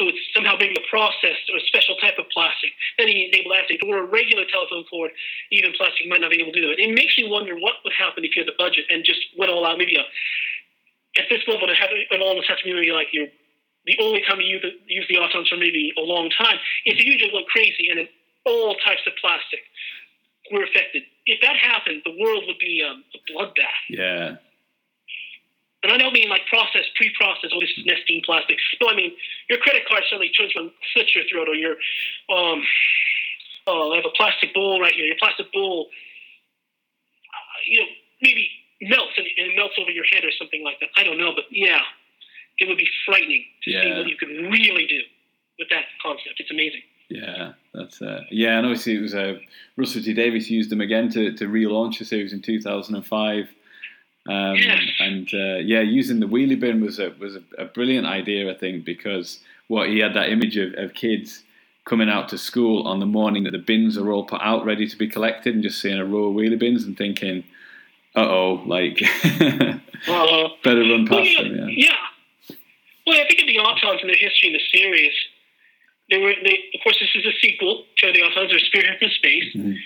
So it's somehow maybe a processed or a special type of plastic. Then he able to answer. If it were a regular telephone cord, even plastic might not be able to do that. It makes me wonder what would happen if you had the budget and just went all out. Maybe a at this level, it have it almost has to be maybe like you're the only time you use the, autons for maybe a long time. If you just went crazy and then all types of plastic were affected, if that happened, the world would be um, a bloodbath. yeah, And I don't mean like processed, pre-processed, oh, this is Nestene plastic. No, I mean your credit card suddenly turns from slits your throat, or your, um, oh, I have a plastic bowl right here. Your plastic bowl, uh, you know, maybe melts and, and it melts over your head or something like that. I don't know, but yeah, it would be frightening to see what you could really do with that concept. It's amazing. yeah. That's uh, yeah, and obviously it was uh, Russell T Davies used them again to to relaunch the series in two thousand and five. Um, Yes. And uh, yeah, using the wheelie bin was a was a, a brilliant idea, I think, because what he had that image of, of kids coming out to school on the morning that the bins are all put out ready to be collected, and just seeing a row of wheelie bins and thinking, "Uh oh, like <laughs> Uh, better run well, past yeah, them." Yeah. yeah. Well, I think of the Autons and the history in the series. They were, they, of course, this is a sequel to the Autons. They're spearhead from space. Mhm.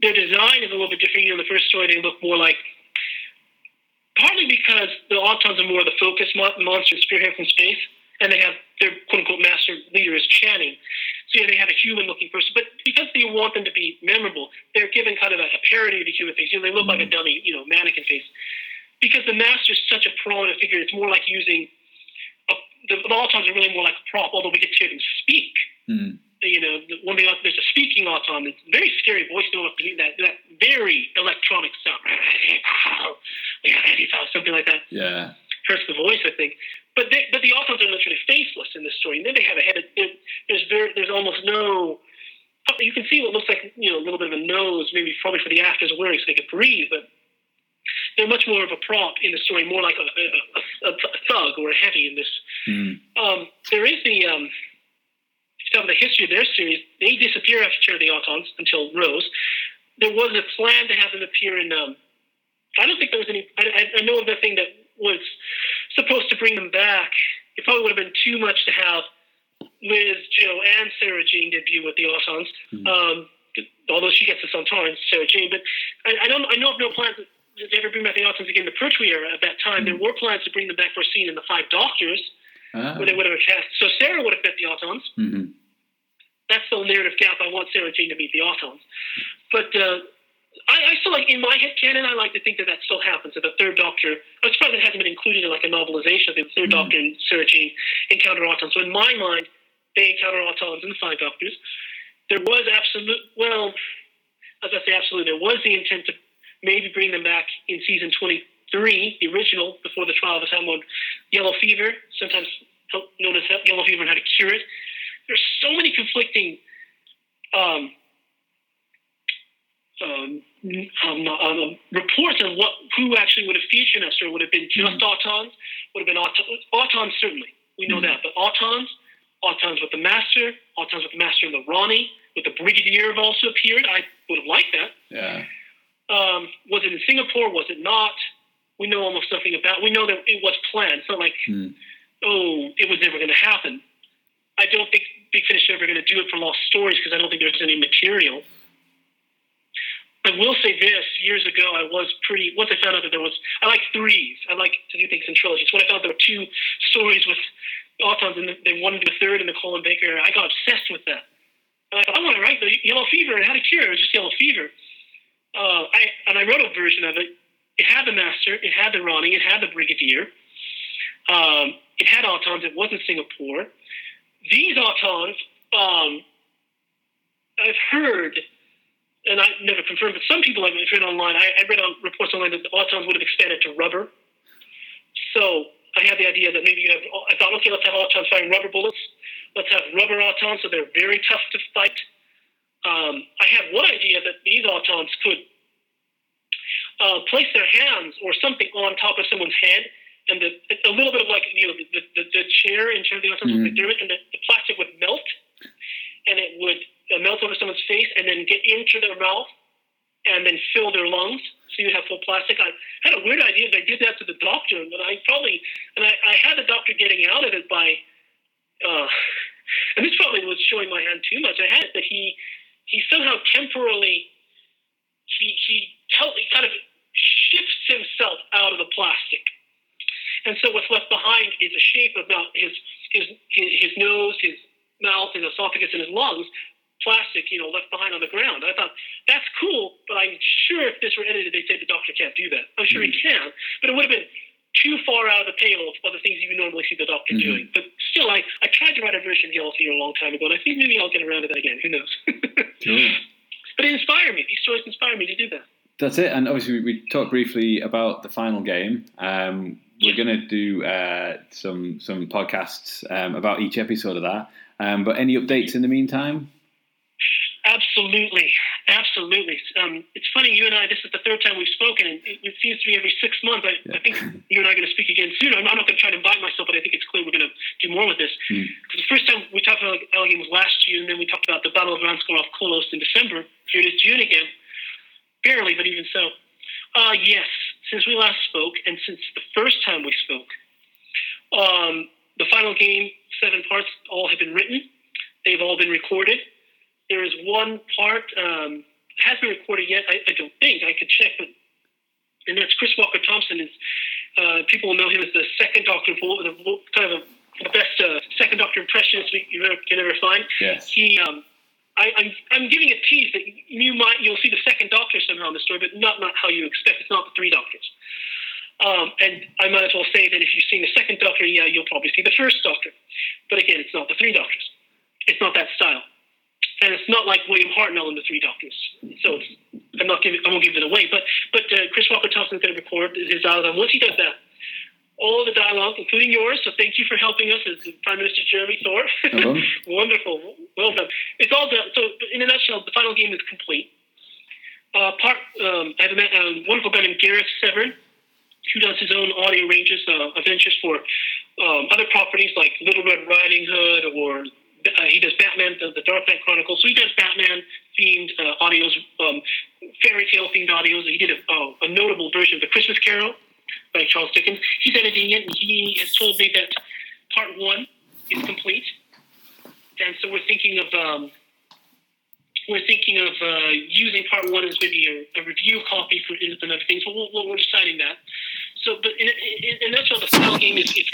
Their design is a little bit different. You know, in the first story, they look more like, because the Autons are more of the focus mon- monster spearhead from space, and they have their quote unquote master leader is Channing. So yeah, they have a human looking person, but because they want them to be memorable, they're given kind of a, a parody of the human face. You know, they look like a dummy, you know, mannequin face. Because the master's such a prominent figure, it's more like using a, the, the Autons are really more like a prop, although we get to hear them speak. Mm. You know, the- one thing there's a speaking Auton, it's very scary voice, you know, that that very electronic sound, something like that Yeah. hurts the voice, I think. But they, but the Autons are literally faceless in this story. And then they have a head. There, there's very, there's almost no. You can see what looks like you know a little bit of a nose, maybe probably for the actors wearing so they could breathe, but they're much more of a prop in the story, more like a, a, a, thug or a heavy in this. Mm. Um, there is the um, of the history of their series. They disappear after the Autons until Rose. There was a plan to have them appear in. Um, I don't think there was any. I, I, know of nothing that was supposed to bring them back. It probably would have been too much to have Liz, Jo, and Sarah Jane debut with the Autons. Mhm. Um, although she gets us on time, Sarah Jane. But I, I don't. I know of no plans to ever bring back the Autons again. The Pertwee era at that time, there were plans to bring them back for a scene in the Five Doctors, Ah. where they would have cast. So Sarah would have met the Autons Mhm. That's the narrative gap. I want Sarah Jane to meet the Autons. But uh, I, I still like, in my head canon, I like to think that that still happens. That the Third Doctor, I'm surprised it hasn't been included in like a novelization of the 3rd Mhm. Doctor and Sarah Jane encounter Autons. So in my mind, they encounter Autons in the Five Doctors. There was absolute, well, as I say, absolutely, there was the intent to maybe bring them back in season 23, the original, before the trial of Hamlin Yellow Fever, sometimes known as Yellow Fever and how to cure it there's so many conflicting um, um, um, um, reports of what who actually would have featured us, or would have been just Autons, would have been Autons, Autons certainly, we know Mhm. that, but Autons, Autons with the Master, Autons with the Master and the Rani, with the Brigadier have also appeared. I would have liked that. Yeah. Um, was it in Singapore? Was it not? We know almost nothing about. We know that it was planned. It's not like Mm. oh, it was never going to happen. I don't think Big Finish is ever going to do it for Lost Stories because I don't think there's any material. I will say this: years ago, I was pretty. Once I found out that there was, I like threes. I like to do things in trilogies. When I found there were two stories with Autons and they wanted a third in the Colin Baker, I got obsessed with that. And I thought, I want to write the Yellow Fever and how to cure. It was just Yellow Fever. Uh, I and I wrote a version of it. It had the Master, it had the Rani, it had the Brigadier. Um, it had Autons. It wasn't Singapore. These Autons, um, I've heard, and I never confirmed, but some people I've read online. I, I read on reports online that the Autons would have expanded to rubber. So I had the idea that maybe you have. I thought, okay, let's have Autons firing rubber bullets. Let's have rubber Autons, so they're very tough to fight. Um, I had one idea that these Autons could uh, place their hands or something on top of someone's head, and the, a little bit of like you know the, the, the chair in terms of the Mhm. would McDermott, and the, the plastic would melt, and it would uh, melt over someone's face and then get into their mouth, and then fill their lungs. So you have full plastic. I had a weird idea that I did that to the doctor, but I probably and I, I had the doctor getting out of it by. Uh, <laughs> and this probably was showing my hand too much. I had it that he he somehow temporarily he he, hel- he kind of shifts himself out of the plastic, and so what's left behind is a shape of his his his, his nose, his mouth, his esophagus, and his lungs. Plastic, you know, left behind on the ground. I thought that's cool, but I'm sure if this were edited, they'd say the doctor can't do that. I'm sure he can, but it would have been too far out of the pale of the things you would normally see the doctor Mhm. doing. But still, I, I tried to write a version of Yellow Fever a long time ago, and I think maybe I'll get around to that again. Who knows? <laughs> But it inspired me. These stories inspired me to do that. That's it. And obviously, we, we talked briefly about the final game. Um, we're going to do uh, some some podcasts um, about each episode of that. Um, but any updates in the meantime? Absolutely, absolutely. Um, it's funny, you and I. This is the third time we've spoken, and it, it seems to be every six months. I, I think you and I are going to speak again soon. I'm, I'm not going to try to invite myself, but I think it's clear we're going to do more with this. Because the first time we talked about Elgin was last June, then we talked about the Battle of Ranskoor Av Kolos in December. Here it is June again, barely, but even so. Uh, yes, since we last spoke, and since the first time we spoke, um, the final game, seven parts, all have been written. They've all been recorded. There is one part um, hasn't been recorded yet. I, I, don't think I could check, but and that's Chris Walker Thompson. Is uh, people will know him as the second Doctor, the kind of a, the best uh, second Doctor impressionist you ever, can ever find. Yes. He um, I, am I'm, I'm giving a tease that you might you'll see the second Doctor somewhere on the story, but not not how you expect. It's not the three Doctors. Um, and I might as well say that if you've seen the second Doctor, yeah, you'll probably see the first Doctor. But again, it's not the three Doctors. It's not that style, and it's not like William Hartnell in the Three Doctors. So I'm not giving I won't give it away. But but uh, Chris Walker Thompson's going to record his dialogue. Once he does that, all the dialogue, including yours. So thank you for helping us as Prime Minister Jeremy Thorpe. <laughs> Wonderful, well done. It's all done. So in a nutshell, the final game is complete. Uh, part um, I have a, a wonderful guy named Gareth Severn who does his own audio ranges uh, of interest for um, other properties like Little Red Riding Hood, or uh, he does Batman, the, the, Dark Knight Chronicles. So he does Batman themed uh, audios, um, fairy tale themed audios. He did a, a, notable version of The Christmas Carol by Charles Dickens. He's editing it, and he has told me that part one is complete. And so we're thinking of um, we're thinking of uh, using part one as maybe a, a review copy for and other things. But we we are deciding that. So, but in, in, in the final game is is,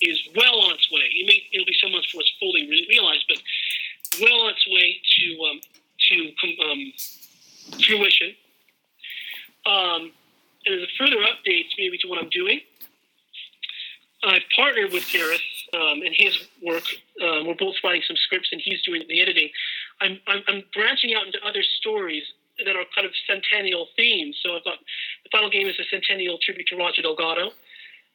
is well on its way. It may it'll be some months before it's fully realized, but well on its way to um, to um, fruition. Um, and as a further maybe to what I'm doing, I've partnered with Gareth um, in his work. Um, we're both writing some scripts, and he's doing the editing. I'm, I'm, I'm, branching out into other stories that are kind of centennial themes. So I've got the final game is a centennial tribute to Roger Delgado.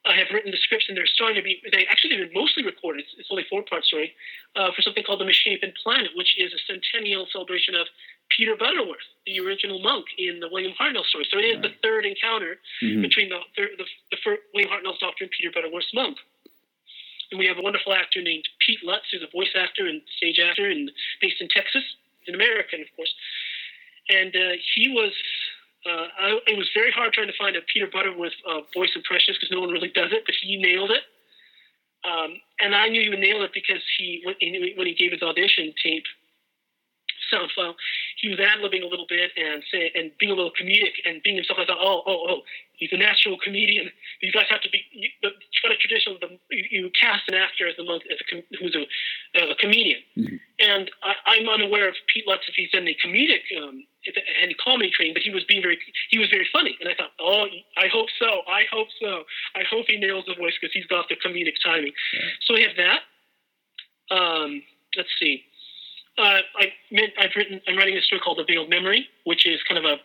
I have written the scripts, and they're starting to be. They actually have been mostly recorded. It's, it's only four part story uh, for something called the Misshapen Planet, which is a centennial celebration of Peter Butterworth, the original monk in the William Hartnell story. So it is right. the third encounter mm-hmm. between the, the, the, William Hartnell's doctor and Peter Butterworth's monk. And we have a wonderful actor named Pete Lutz, who's a voice actor and stage actor, and based in Texas, an American, of course. And uh, he was. Uh, I, it was very hard trying to find a Peter Butterworth uh, voice impressionist because no one really does it, but he nailed it. Um, and I knew he would nail it because he, when he, when he gave his audition tape, sound file, he was ad libbing a little bit and say and being a little comedic and being himself. I thought, oh, oh, oh, he's a natural comedian. You guys have to be. You, got a tradition of the, you, you, cast an actor as a as a, who's a, a comedian. Mm-hmm. And I, am unaware of Pete Lutz if he's in the comedic um, any comedy training, but he was being very he was very funny. And I thought, oh, I hope so. I hope so. I hope he nails the voice because he's got the comedic timing. Yeah. So we have that. Um, let's see uh, I I've written, I'm writing a story called The Veiled Memory, which is kind of a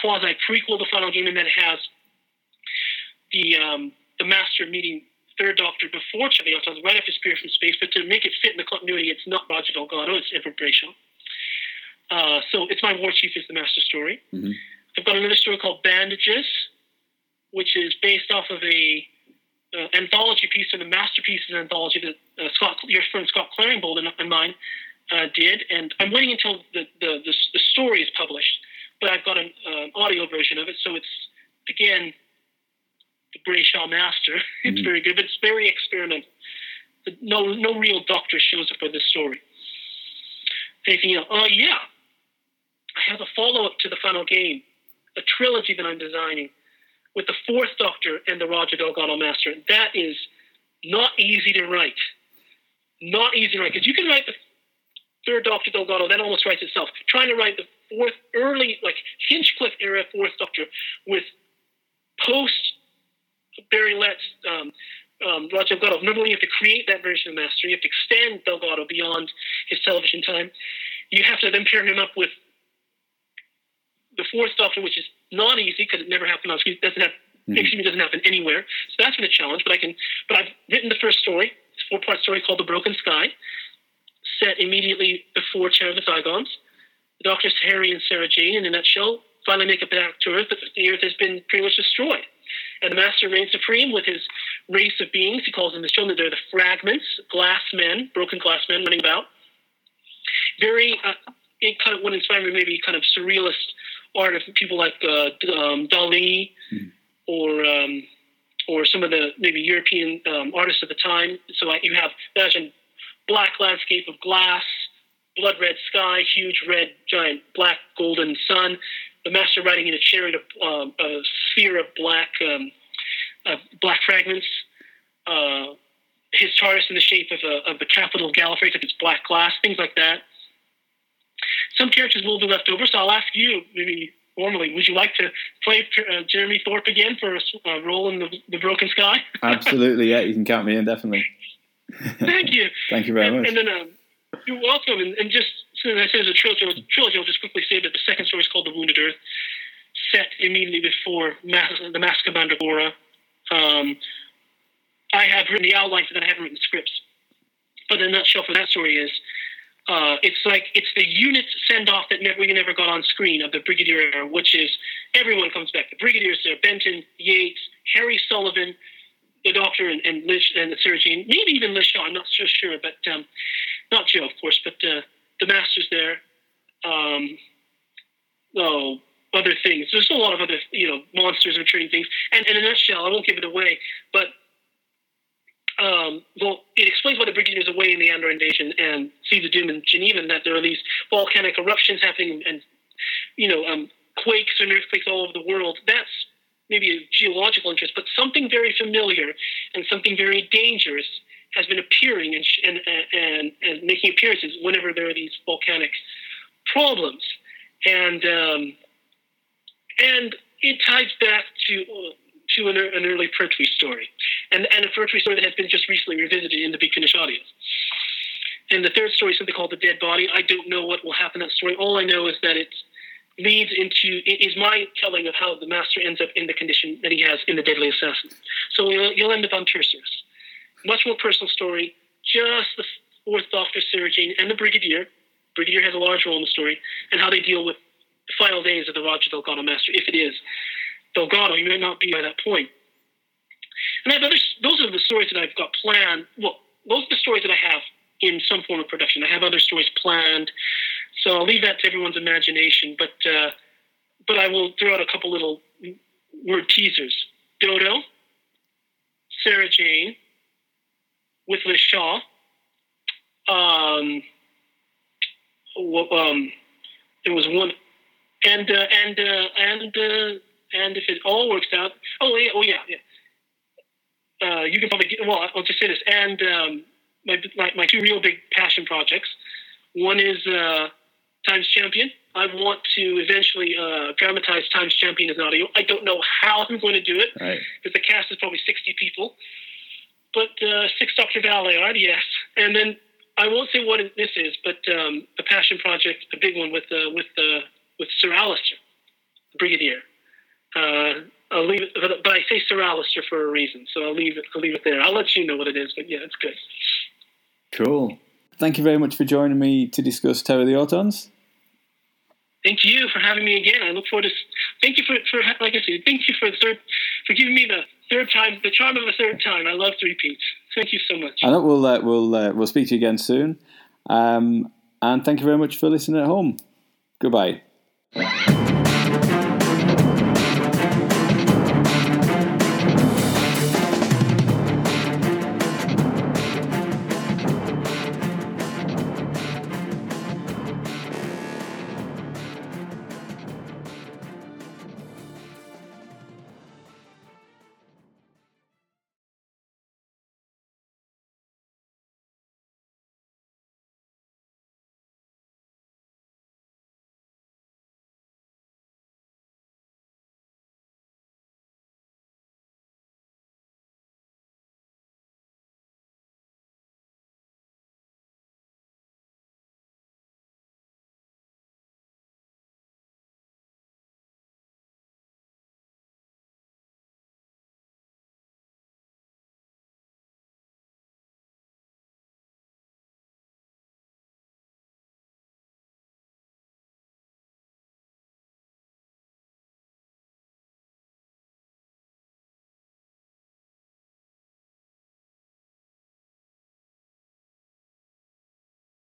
quasi prequel to Final Game, and then it has the um, the Master meeting Third Doctor before Autons, right after Spearhead from Space, but to make it fit in the continuity, it's not Roger Delgado, it's Edward Brayshaw. Uh, so it's my War Chief is the Master story. Mm-hmm. I've got another story called Bandages, which is based off of a uh, anthology piece and a masterpieces anthology that uh, Scott, your friend Scott Claringbold and, and mine uh, did, and I'm waiting until the, the, the, the, story is published. But I've got an uh, audio version of it, so it's again the Brayshaw master. <laughs> it's mm-hmm. very good, but it's very experimental. No, no real doctor shows up for this story. Anything else? Oh yeah, I have a follow up to the final game, a trilogy that I'm designing with the fourth Doctor and the Roger Delgado Master. That is not easy to write. Not easy to write because you can write the third Doctor Delgado, that almost writes itself. Trying to write the fourth, early, like Hinchcliffe era fourth Doctor with post Barry Letts, um, um, Roger Delgado. Number one, you have to create that version of Master. You have to extend Delgado beyond his television time. You have to then pair him up with the fourth Doctor, which is not easy because it never happened on screen. It doesn't have, mm-hmm. excuse me, doesn't happen anywhere. So that's been a challenge. But I can, but I've written the first story. It's a four-part story called The Broken Sky set immediately before Terror of the Zygons. The Doctors Harry and Sarah Jane, in a nutshell, finally make it back to Earth, but the Earth has been pretty much destroyed. And the Master reigns supreme with his race of beings. He calls them his children. They're the fragments, glass men, broken glass men running about. Very, uh, it kind of would inspire me maybe kind of surrealist art of people like uh, um, Dali mm. or um, or some of the maybe European um, artists of the time. So like you have imagine black landscape of glass, blood red sky, huge red giant black golden sun. The master riding in a chariot of um, a sphere of black um, of black fragments. Uh, his TARDIS in the shape of, a, of the capital of Gallifrey, like it's black glass, things like that. Some characters will be left over, so I'll ask you, maybe formally, would you like to play uh, Jeremy Thorpe again for a uh, role in the, the Broken Sky? Absolutely, yeah, you can count me in, definitely. Thank you. <laughs> Thank you very and, much. And then um, you're welcome. And, and just since I said it's a trilogy, trilogy, I'll just quickly say that the second story is called The Wounded Earth, set immediately before Mas- the Masque of Mandragora. Um, I have written the outline for that. I haven't written the scripts. But the nutshell for that story is uh, it's like it's the unit send off that never, we never got on screen of the Brigadier era, which is everyone comes back. The Brigadiers there, Benton, Yates, Harry Sullivan, the Doctor, and and, Liz, and the surgeon, maybe even Liz Shaw. I'm not so sure, but um, not Jo, of course, but uh, the Masters there. Um, oh, other things. There's a lot of other, you know, monsters and trading things. And in a nutshell, I won't give it away, but um, well, it explains why the Brigadiers away in the Android invasion and Seeds the Doom in Geneva, and that there are these volcanic eruptions happening and, you know, um, quakes and earthquakes all over the world. That's maybe a geological interest, but something very familiar and something very dangerous has been appearing and, and, and, and making appearances whenever there are these volcanic problems. And, um, and it ties back to uh, to an, an early Pertwee story, and, and a Pertwee story that has been just recently revisited in the Big Finish audios. And the third story is something called The Dead Body. I don't know what will happen in that story. All I know is that it leads into, it is my telling of how the Master ends up in the condition that he has in The Deadly Assassin. So you'll, end up on Tersurus. Much more personal story, just the fourth Doctor, Sarah Jane, and the Brigadier. Brigadier has a large role in the story, and how they deal with the final days of the Roger Delgado Master, if it is. Delgado. He may not be by that point. And I have other, those are the stories that I've got planned. Well, those are the stories that I have in some form of production. I have other stories planned, so I'll leave that to everyone's imagination. But uh, but I will throw out a couple little word teasers. Dodo, Sarah Jane, with Liz Shaw. Um, um, there was one, and uh, and uh, and uh, and if it all works out, oh yeah, oh yeah, yeah. Uh, you can probably get, well, I'll just say this, and um, my, my, my two real big passion projects. One is uh, Times Champion. I want to eventually uh, dramatize Times Champion as an audio. I don't know how I'm going to do it Right. because the cast is probably 60 people. But uh, Six Doctor Valeyard, yes. And then I won't say what this is, but um, a passion project, a big one with uh, with uh, with Sir Alistair, Brigadier. Uh, I'll leave it, but, but I say Sir Alistair for a reason, so I'll leave it. I'll leave it there. I'll let you know what it is, but yeah, it's good. Cool. Thank you very much for joining me to discuss Terror of the Autons. Thank you for having me again. I look forward to. Thank you for, for like I said. Thank you for the third for giving me the third time, the charm of a third time. I love repeats. Thank you so much. I know we'll uh, we'll uh, we'll speak to you again soon. Um, and thank you very much for listening at home. Goodbye.